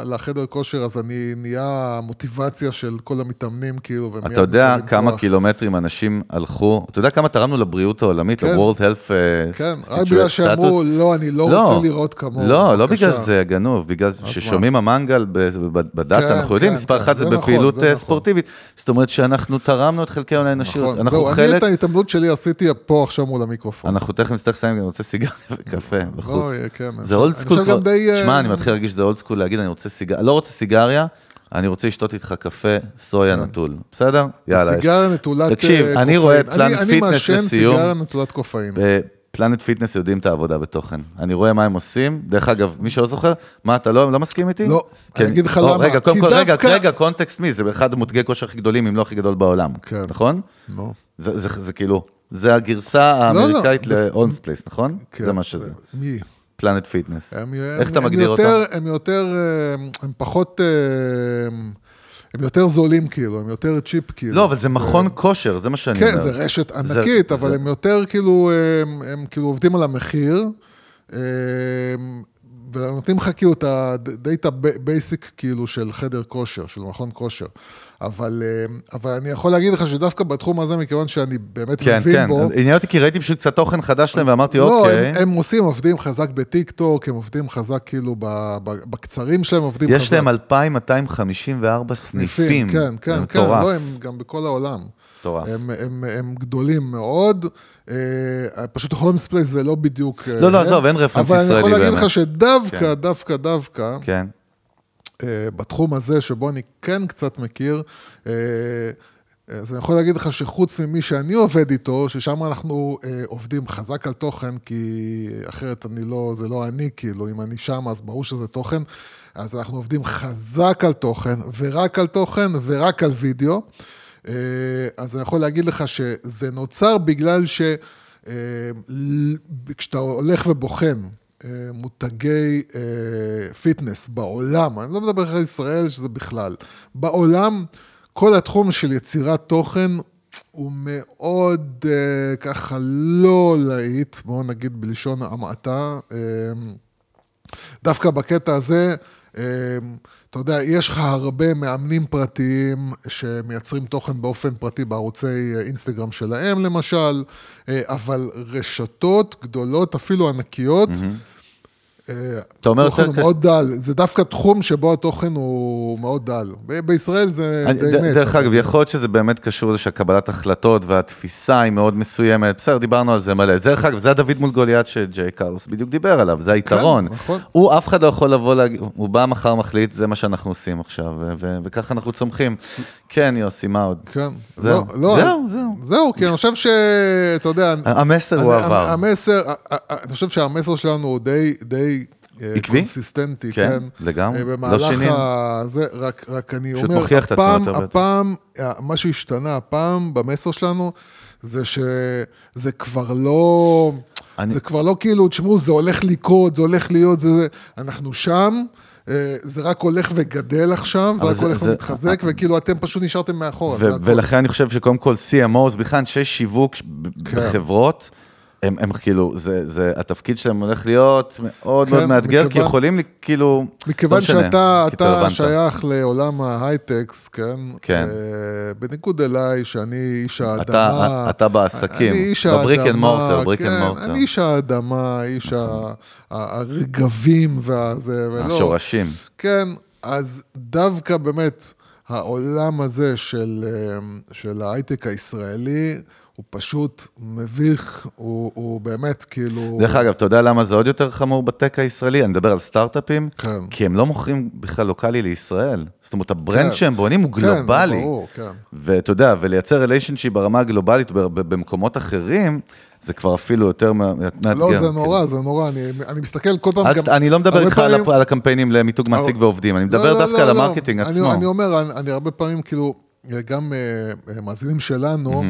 לחדר כושר, אז אני נהיה המוטיבציה של כל המתאמנים, כאילו, אתה יודע כמה. קילומטרים אנשים הלכו, אתה יודע כמה תרמנו לבריאות העולמית, כן. ל-World Health אה, כן, רק בגלל שאמרו? לא, אני לא רוצה לראות כמוהו. לא, לא. בגלל זה גנוב, בגלל ששומעים המנגל בדאטה, כן, אנחנו יודעים, כן, מספר אחד זה נכון, בפעילות אה, נכון. ספורטיבית. זאת אומרת שאנחנו תרמנו את חלקנו לאנושיות, נכון, אנחנו זהו, אני חלק, את ההתעמלות שלי עשיתי פה עכשיו מול המיקרופון. אנחנו תכף נצטרך לסיים, אני רוצה סיגריה וקפה בחוץ. לא, זה old school אה, שמע, אני מתחיל להרגיש שזה old school להגיד, אני רוצה סיגריה, לא רוצה סיגריה, אני רוצה לשתות איתך קפה סויה נטול, בסדר? יאללה. כן. סיגריה נטולת תקשיב, אה, אני רואה קופאין. Planet Fitness אני מעשן לסיום. סיגריה נטולת קופאין. Planet Fitness יודעים את העבודה בתוכן. אני רואה מה הם עושים. דרך אגב, מי שלא זוכר, מה, אתה לא, לא מסכים איתי? לא, כן. אני אגיד לך למה. רגע, קודם כל, רגע, רגע, context מי, זה אחד המותגי כושר הכי גדולים, אם לא הכי גדול בעולם. כן. נכון? נו. זה, זה, זה כאילו, זה הגרסה לא, האמריקאית בס- ל-Holmes Place, נכון? כן, זה מה שזה. מי? Planet Fitness. איך אתה מגדיר אותם? הם יותר, אה, הם פחות, אה, הם יותר זולים כאילו, הם יותר cheap כאילו. לא, אבל זה מכון כושר, זה מה שאני כן, אומר. זה רשת זה- ענקית, אבל זה- הם יותר כאילו, הם, הם כאילו עובדים על המחיר, אה, ונותנים לך כאילו את ה data basic כאילו של חדר כושר, של מכון כושר. אבל, אה, אבל אני יכול להגיד לך שדווקא בתחום הזה, מכיוון שאני באמת כן, מבין כן, בו, עניין אותי כי ראיתי פשוט קצת תוכן חדש שלהם ואמרתי, לא, אוקיי. הם, הם עושים, עובדים חזק בטיק טוק, הם עובדים חזק כאילו ב, ב, בקצרים שלהם, עובדים חזק. יש להם 2,254 סניפים. כן, כן, זה כן, מטורף. לא, הם גם בכל העולם. מטורף. הם, הם, הם גדולים מאוד, אה, פשוט Holmes Place זה לא בדיוק... אה, לא, לא, הם, עזוב, אין reference אבל אני יכול ישראלי להגיד באמת. לך שדווקא, כן. דווקא, דווקא, כן. אה, בתחום הזה, שבו אני כן קצת מכיר, אה, אז אני יכול להגיד לך שחוץ ממי שאני עובד איתו, ששם אנחנו אה, עובדים חזק על תוכן, כי אחרת אני לא, זה לא אני, כאילו, אם אני שם, אז ברור שזה תוכן. אז אנחנו עובדים חזק על תוכן, ורק על תוכן, ורק על וידאו. אה, אז אני יכול להגיד לך שזה נוצר בגלל ש... אה, הולך ובוחן אה, מותגי אה, fitness בעולם, אני לא מדבר על ישראל, שזה בכלל, בעולם, כל התחום של יצירת תוכן הוא מאוד אה, ככה לא להיט, בואו נגיד בלשון המעטה. אה, דווקא בקטע הזה, אה, אתה יודע, יש לך הרבה מאמנים פרטיים שמייצרים תוכן באופן פרטי בערוצי אה, אינסטגרם שלהם למשל, אה, אבל רשתות גדולות, אפילו ענקיות, אה, אתה אומר התוכן יותר כ- מאוד דל. זה דווקא תחום שבו התוכן הוא מאוד דל. בישראל זה אני- די מת. דרך אגב, יכול להיות שזה באמת קשור לזה שהקבלת החלטות והתפיסה היא מאוד מסוימת. בסדר, דיברנו על זה מלא. זה, דרך אגב, זה הדוד מול גוליית שג'יי קרלוס בדיוק דיבר עליו, זה היתרון. נכון. הוא, אף אחד לא יכול לבוא הוא בא מחר מחליט, זה מה שאנחנו עושים עכשיו, וככה אנחנו צומחים. כן, יוסי, מה עוד? כן. זהו. לא, לא, זהו, זהו. זהו, כי אני חושב שאתה יודע... המסר הוא אני- עבר. המסר, אני חושב שהמסר שלנו הוא די, די... אה, עקבי? קונסיסטנטי, כן, כן. לגמרי. אה, לא במהלך שינינו. ה... זה, רק, רק אני פשוט אומר, מוכיח את עצמו הפעם. הפעם, מה שהשתנה הפעם במסר שלנו, זה שזה כבר לא... אני- זה כבר לא כאילו, תשמעו, זה הולך לקרות, זה הולך להיות, זה... זה. אנחנו שם. אה, זה רק הולך וגדל עכשיו, זה רק זה- הולך זה- ומתחזק, וכאילו אתם פשוט נשארתם מאחורה. ו- זה. ולכן אני חושב שקודם כל CMOs, בכלל אנשי שיווק כן. בחברות, הם, הם כאילו, זה, זה, התפקיד שלהם הולך להיות מאוד מאוד כן, מאתגר, כי מכיוון- יכולים לי- כאילו, מכיוון לא משנה, שאתה אתה. שייך לעולם ההייטקס, כן? כן. אה, בניגוד אליי, שאני איש האדמה. אתה- אתה בעסקים, אני איש ב brick האדמה, and mortar, brick and כן, mortar. אני איש האדמה, איש ה- הרגבים והזה, ולא... השורשים. כן, אז דווקא באמת העולם הזה של, אה, של ההייטק הישראלי, הוא פשוט מביך, הוא, הוא באמת כאילו... דרך אגב, אתה יודע למה זה עוד יותר חמור ב tech הישראלי? אני מדבר על סטארט-אפים, כן. כי הם לא מוכרים בכלל לוקאלי לישראל. זאת אומרת, ה brand כן. שהם בונים הוא כן, גלובלי. ברור, כן. ואתה יודע, ולייצר relationship ברמה הגלובלית במקומות אחרים, זה כבר אפילו יותר מאתגר. לא, זה כאילו. נורא, זה נורא, אני, אני מסתכל כל פעם אז גם... אני לא מדבר איתך על פעמים- על הקמפיינים למיתוג מעסיק ועובדים, אני לא, מדבר לא, דווקא לא, על לא. ה marketing עצמו. אני אומר, אני, אני הרבה פעמים כאילו, גם אה, אה, מאזינים שלנו,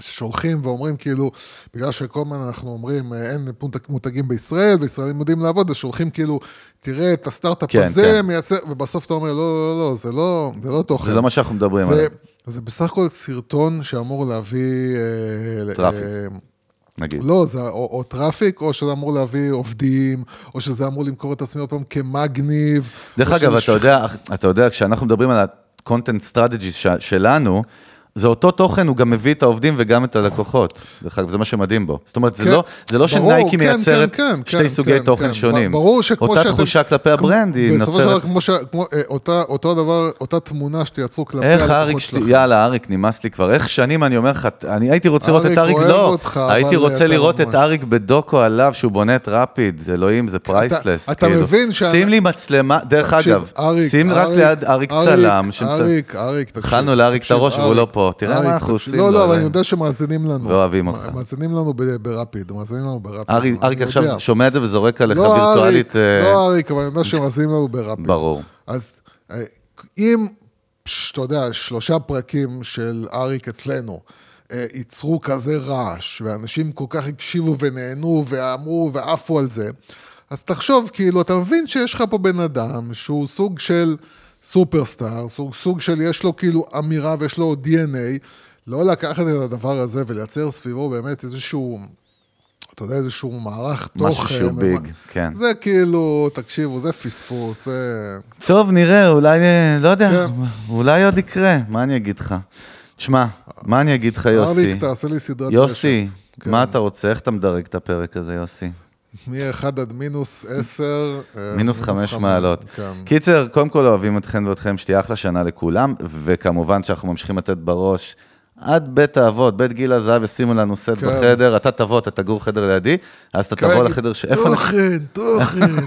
שולחים ואומרים כאילו, בגלל שכל הזמן אנחנו אומרים, אה, אין מותג- מותגים בישראל, וישראלים יודעים לעבוד, אז שולחים כאילו, תראה את הסטארט-אפ כן, הזה, כן. מייצר, ובסוף אתה אומר, לא, לא, לא, זה לא, זה לא תוכן. זה לא מה שאנחנו מדברים זה, עליו, זה בסך הכל סרטון שאמור להביא... אה, traffic. אה, נגיד. לא, זה או, או traffic, או שזה אמור להביא עובדים, או שזה אמור למכור את עצמי עוד פעם כמגניב. דרך אגב, אתה יודע, אתה יודע, כשאנחנו מדברים על ה-content strategy שלנו, זה אותו תוכן, הוא גם מביא את העובדים וגם את הלקוחות. דרך אגב, זה מה שמדהים בו. זאת אומרת, זה כן, לא- זה לא ברור, שנייקי כן, מייצרת כן, כן, שתי כן, סוגי כן, תוכן כן. שונים. ברור שכמו אותה שאתם- תחושה כלפי ה brand היא בסופו של דבר, נוצרת. כמו ש... כמו, אה, אותה, אותו הדבר, אותה תמונה שתייצרו כלפי איך הלקוחות אריק, שלכם. שלי- יאללה, אריק, נמאס לי כבר. איך שנים אני אומר לך, אני הייתי רוצה לראות את אריק, אריק, לא. אותך, הייתי רוצה לראות את אריק בדוקו עליו, שהוא בונה את Rapyd. אלוהים, זה priceless. אתה מבין שאני- שים לי מצלמה, דרך אגב, אריק, שים רק אריק, ליד אריק צלם. אריק, אריק, תקשיב. אכלנו לאריק את הראש והוא אריק, לא פה. תראה מה אריק, אנחנו. עושים לא, לא, אבל. אני יודע שמאזינים לנו. ואוהבים אותך. מאזינים לנו ברפיד, מאזינים לנו ברפיד. אריק עכשיו. שומע את זה וזורק עליך לא וירטואלית. אריק, אה, לא אריק, אבל אני יודע שמאזינים לנו ברפיד. ברור. אז אה, אם, אתה יודע, שלושה פרקים של אריק אצלנו, אה, ייצרו כזה רעש, ואנשים כל כך הקשיבו ונהנו ואמרו ועפו על זה, אז תחשוב, כאילו, אתה מבין שיש לך פה בן אדם שהוא סוג של סופרסטאר, סוג, סוג של יש לו כאילו אמירה ויש לו DNA, לא לקחת את הדבר הזה ולייצר סביבו באמת איזשהו... אתה יודע, איזשהו מערך תוכן. משהו שהוא ביג, כן. זה כאילו, תקשיבו, זה פספוס, זה... טוב, נראה, אולי, אה, לא יודע, כן. אולי עוד יקרה, מה אני אגיד לך? תשמע, מה אני אגיד לך, יוסי? אריק, תעשה לי סדרת יוסי. כן. מה אתה רוצה? איך אתה מדרג את הפרק הזה, יוסי? מ-1 עד מינוס 10. אה, מינוס חמש חמש, מעלות. כן. קיצר, קודם כל אוהבים אתכם ואתכם, שתהיה אחלה שנה לכולם, וכמובן שאנחנו ממשיכים לתת בראש עד בית האבות, בית גיל הזהב, ישימו לנו סט כן. בחדר, אתה תבוא, אתה תגור חדר לידי, אז אתה כן, תבוא לחדר ש... תוכן, תוכן.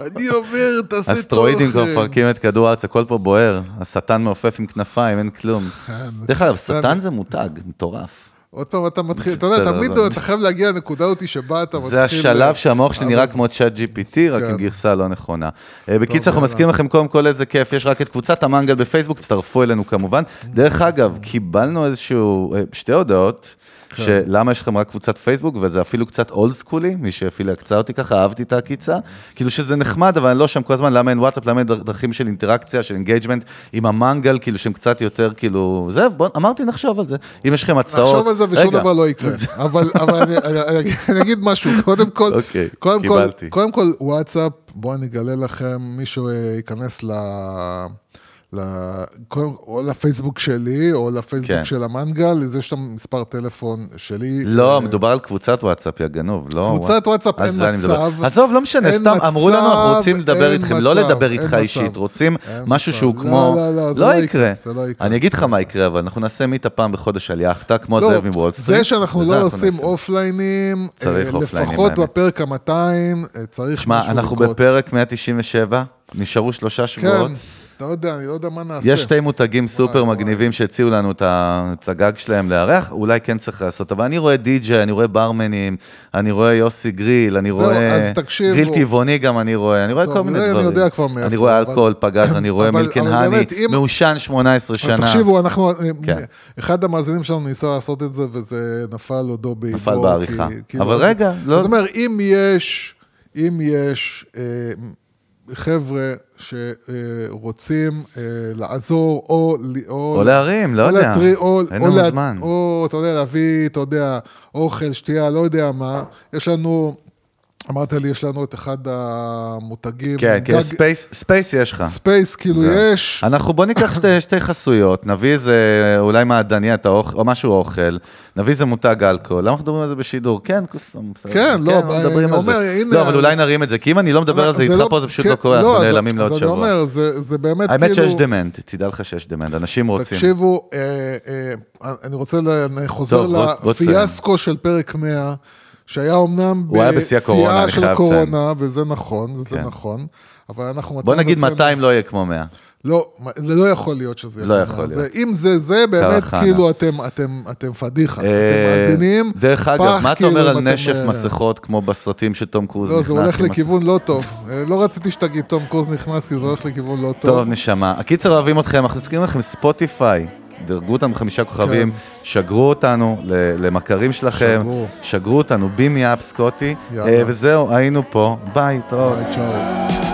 אני אומר, תעשה תוכן. אסטרואידים כבר מפרקים את כדור הארץ, הכל פה בוער, השטן מעופף עם כנפיים, אין כלום. כן, דרך אגב. שטן זה מותג, מטורף. עוד פעם אתה מתחיל, אתה יודע, תמיד. אתה חייב להגיע לנקודה אותי שבה אתה מתחיל... זה השלב שהמוח שלי נראה כמו צ'אט GPT, רק כן. עם גרסה לא נכונה. אה, בקיצר, אנחנו. מזכירים לכם קודם כל איזה כיף, יש רק את קבוצת המנגל בפייסבוק, תצטרפו אלינו כמובן. דרך אגב, קיבלנו איזשהו, אה, שתי הודעות, כן. שלמה יש לכם רק קבוצת פייסבוק, וזה אפילו קצת old school-י, מי שאפילו הקצה אותי ככה, אהבתי את העקיצה. כאילו שזה נחמד, אבל אני לא שם כל הזמן, למה אין וואטסאפ, למה אין דר- דרכים של אינטראקציה, של engagement עם המנגל, כאילו שהם קצת יותר, כאילו, זה, בוא, אמרתי, נחשוב על זה. אם יש לכם הצעות... נחשוב על זה ושום. דבר לא יקרה. אבל אבל אני- אני- אני- אני אגיד משהו, קודם כל, אוקיי, קודם כל. קודם כל וואטסאפ, בואו אני אגלה לכם, מישהו ייכנס ל... או לפייסבוק שלי, או לפייסבוק כן. של המנגל, אז יש שם מספר טלפון שלי. לא, אה, מדובר על קבוצת וואטסאפ, יא גנוב, לא... קבוצת וואטסאפ אין אני מדבר. מצב. עזוב, לא משנה, סתם אמרו לנו, אנחנו מצב, רוצים לדבר איתכם, לא מצב, לדבר אין איתך מצב. אישית, רוצים משהו מצב. שהוא לא, כמו... לא, לא, זה לא לא יקרה. יקרה, זה לא יקרה. אני אגיד לך מה יקרה, אבל אנחנו נעשה meetup פעם בחודש על יאכטה, כמו לא, זאב מוול סטריט. זה שאנחנו לא אנחנו עושים. offline-ים, צריך אה, offline-ים, לפחות. בפרק ה-200, צריך שמע, משהו אנחנו לקרות. בפרק 197, נשארו שלושה שבועות. אתה יודע, אני לא יודע מה נעשה. יש שתי מותגים סופר. מגניבים שהציעו לנו את הגג שלהם לארח, אולי כן צריך לעשות, אבל אני רואה די-ג'יי, אני רואה ברמנים, אני רואה יוסי גריל, אני רואה... גריל טבעוני גם אני רואה, אני רואה כל מיני זה אני דברים. יודע כבר מאיפה, אני רואה אלכוהול פגז, אני רואה אבל- מילקן אבל הני, באמת, אם- מעושן 18 אז שנה. תקשיבו, אנחנו, כן. אחד המאזינים שלנו ניסה לעשות את זה, וזה נפל עודו באיבו. נפל בעריכה. אבל אז- רגע, לא- זאת אומרת, אם יש, אם יש אה, חבר'ה שרוצים אה, לעזור, או... ל- או להרים, לא או יודע. להטרי- או- אין או לנו זמן. או, אתה יודע, להביא, אתה יודע, אוכל, שתייה, לא יודע מה. יש לנו, אמרת לי, יש לנו את אחד המותגים. כן, כן, גג- space, space יש לך. space, כאילו זהו. יש. אנחנו, בוא ניקח שתי, שתי חסויות, נביא איזה, אולי מעדניה, האוכל, או משהו אוכל, נביא איזה מותג אלכוהול, למה אנחנו מדברים על זה בשידור? כן, קוסום, בסדר. כן, לא, אנחנו מדברים אני על זה. אומר, הנה- לא, אבל אולי נרים את זה, כי אם אני לא מדבר על זה איתך פה, זה פשוט כן, לא קורה, אנחנו אז- נעלמים לעוד שבוע. אני אומר, זה זה באמת האמת כאילו... שיש דמנט, תדע לך שיש דמנט, אנשים רוצים. תקשיבו, אה, אה, אני רוצה, אני חוזר. לפיאסקו של פרק 100, שהיה אמנם הוא היה בשיא הקורונה, אני של חייב הקורונה, וזה נכון, וזה כן. נכון, אבל אנחנו מצאנו... בוא נגיד עצמנו- 200 לא יהיה כמו 100. לא, זה לא יכול להיות שזה לא יהיה יכול ככה. להיות. זה- אם זה זה, באמת קרחנה. כאילו אתם, אתם, אתם פדיחה, אתם אה, מאזינים. דרך אגב, מה אתה כאילו, אומר על נשף אה, מסכות כמו בסרטים של תום קרוז לא, נכנס? זה הולך לכיוון לא טוב. אה, לא רציתי שתגיד תום קרוז נכנס, כי זה הולך לכיוון לא טוב. טוב, נשמה. הקיצר, אוהבים אתכם, אנחנו מזכירים לכם ספוטיפיי. דרגו אותנו בחמישה כוכבים, כן. שגרו אותנו למכרים שלכם, שגרו. שגרו אותנו, בימי אפ סקוטי. אה, וזהו, היינו פה, ביי, התראות. ביי,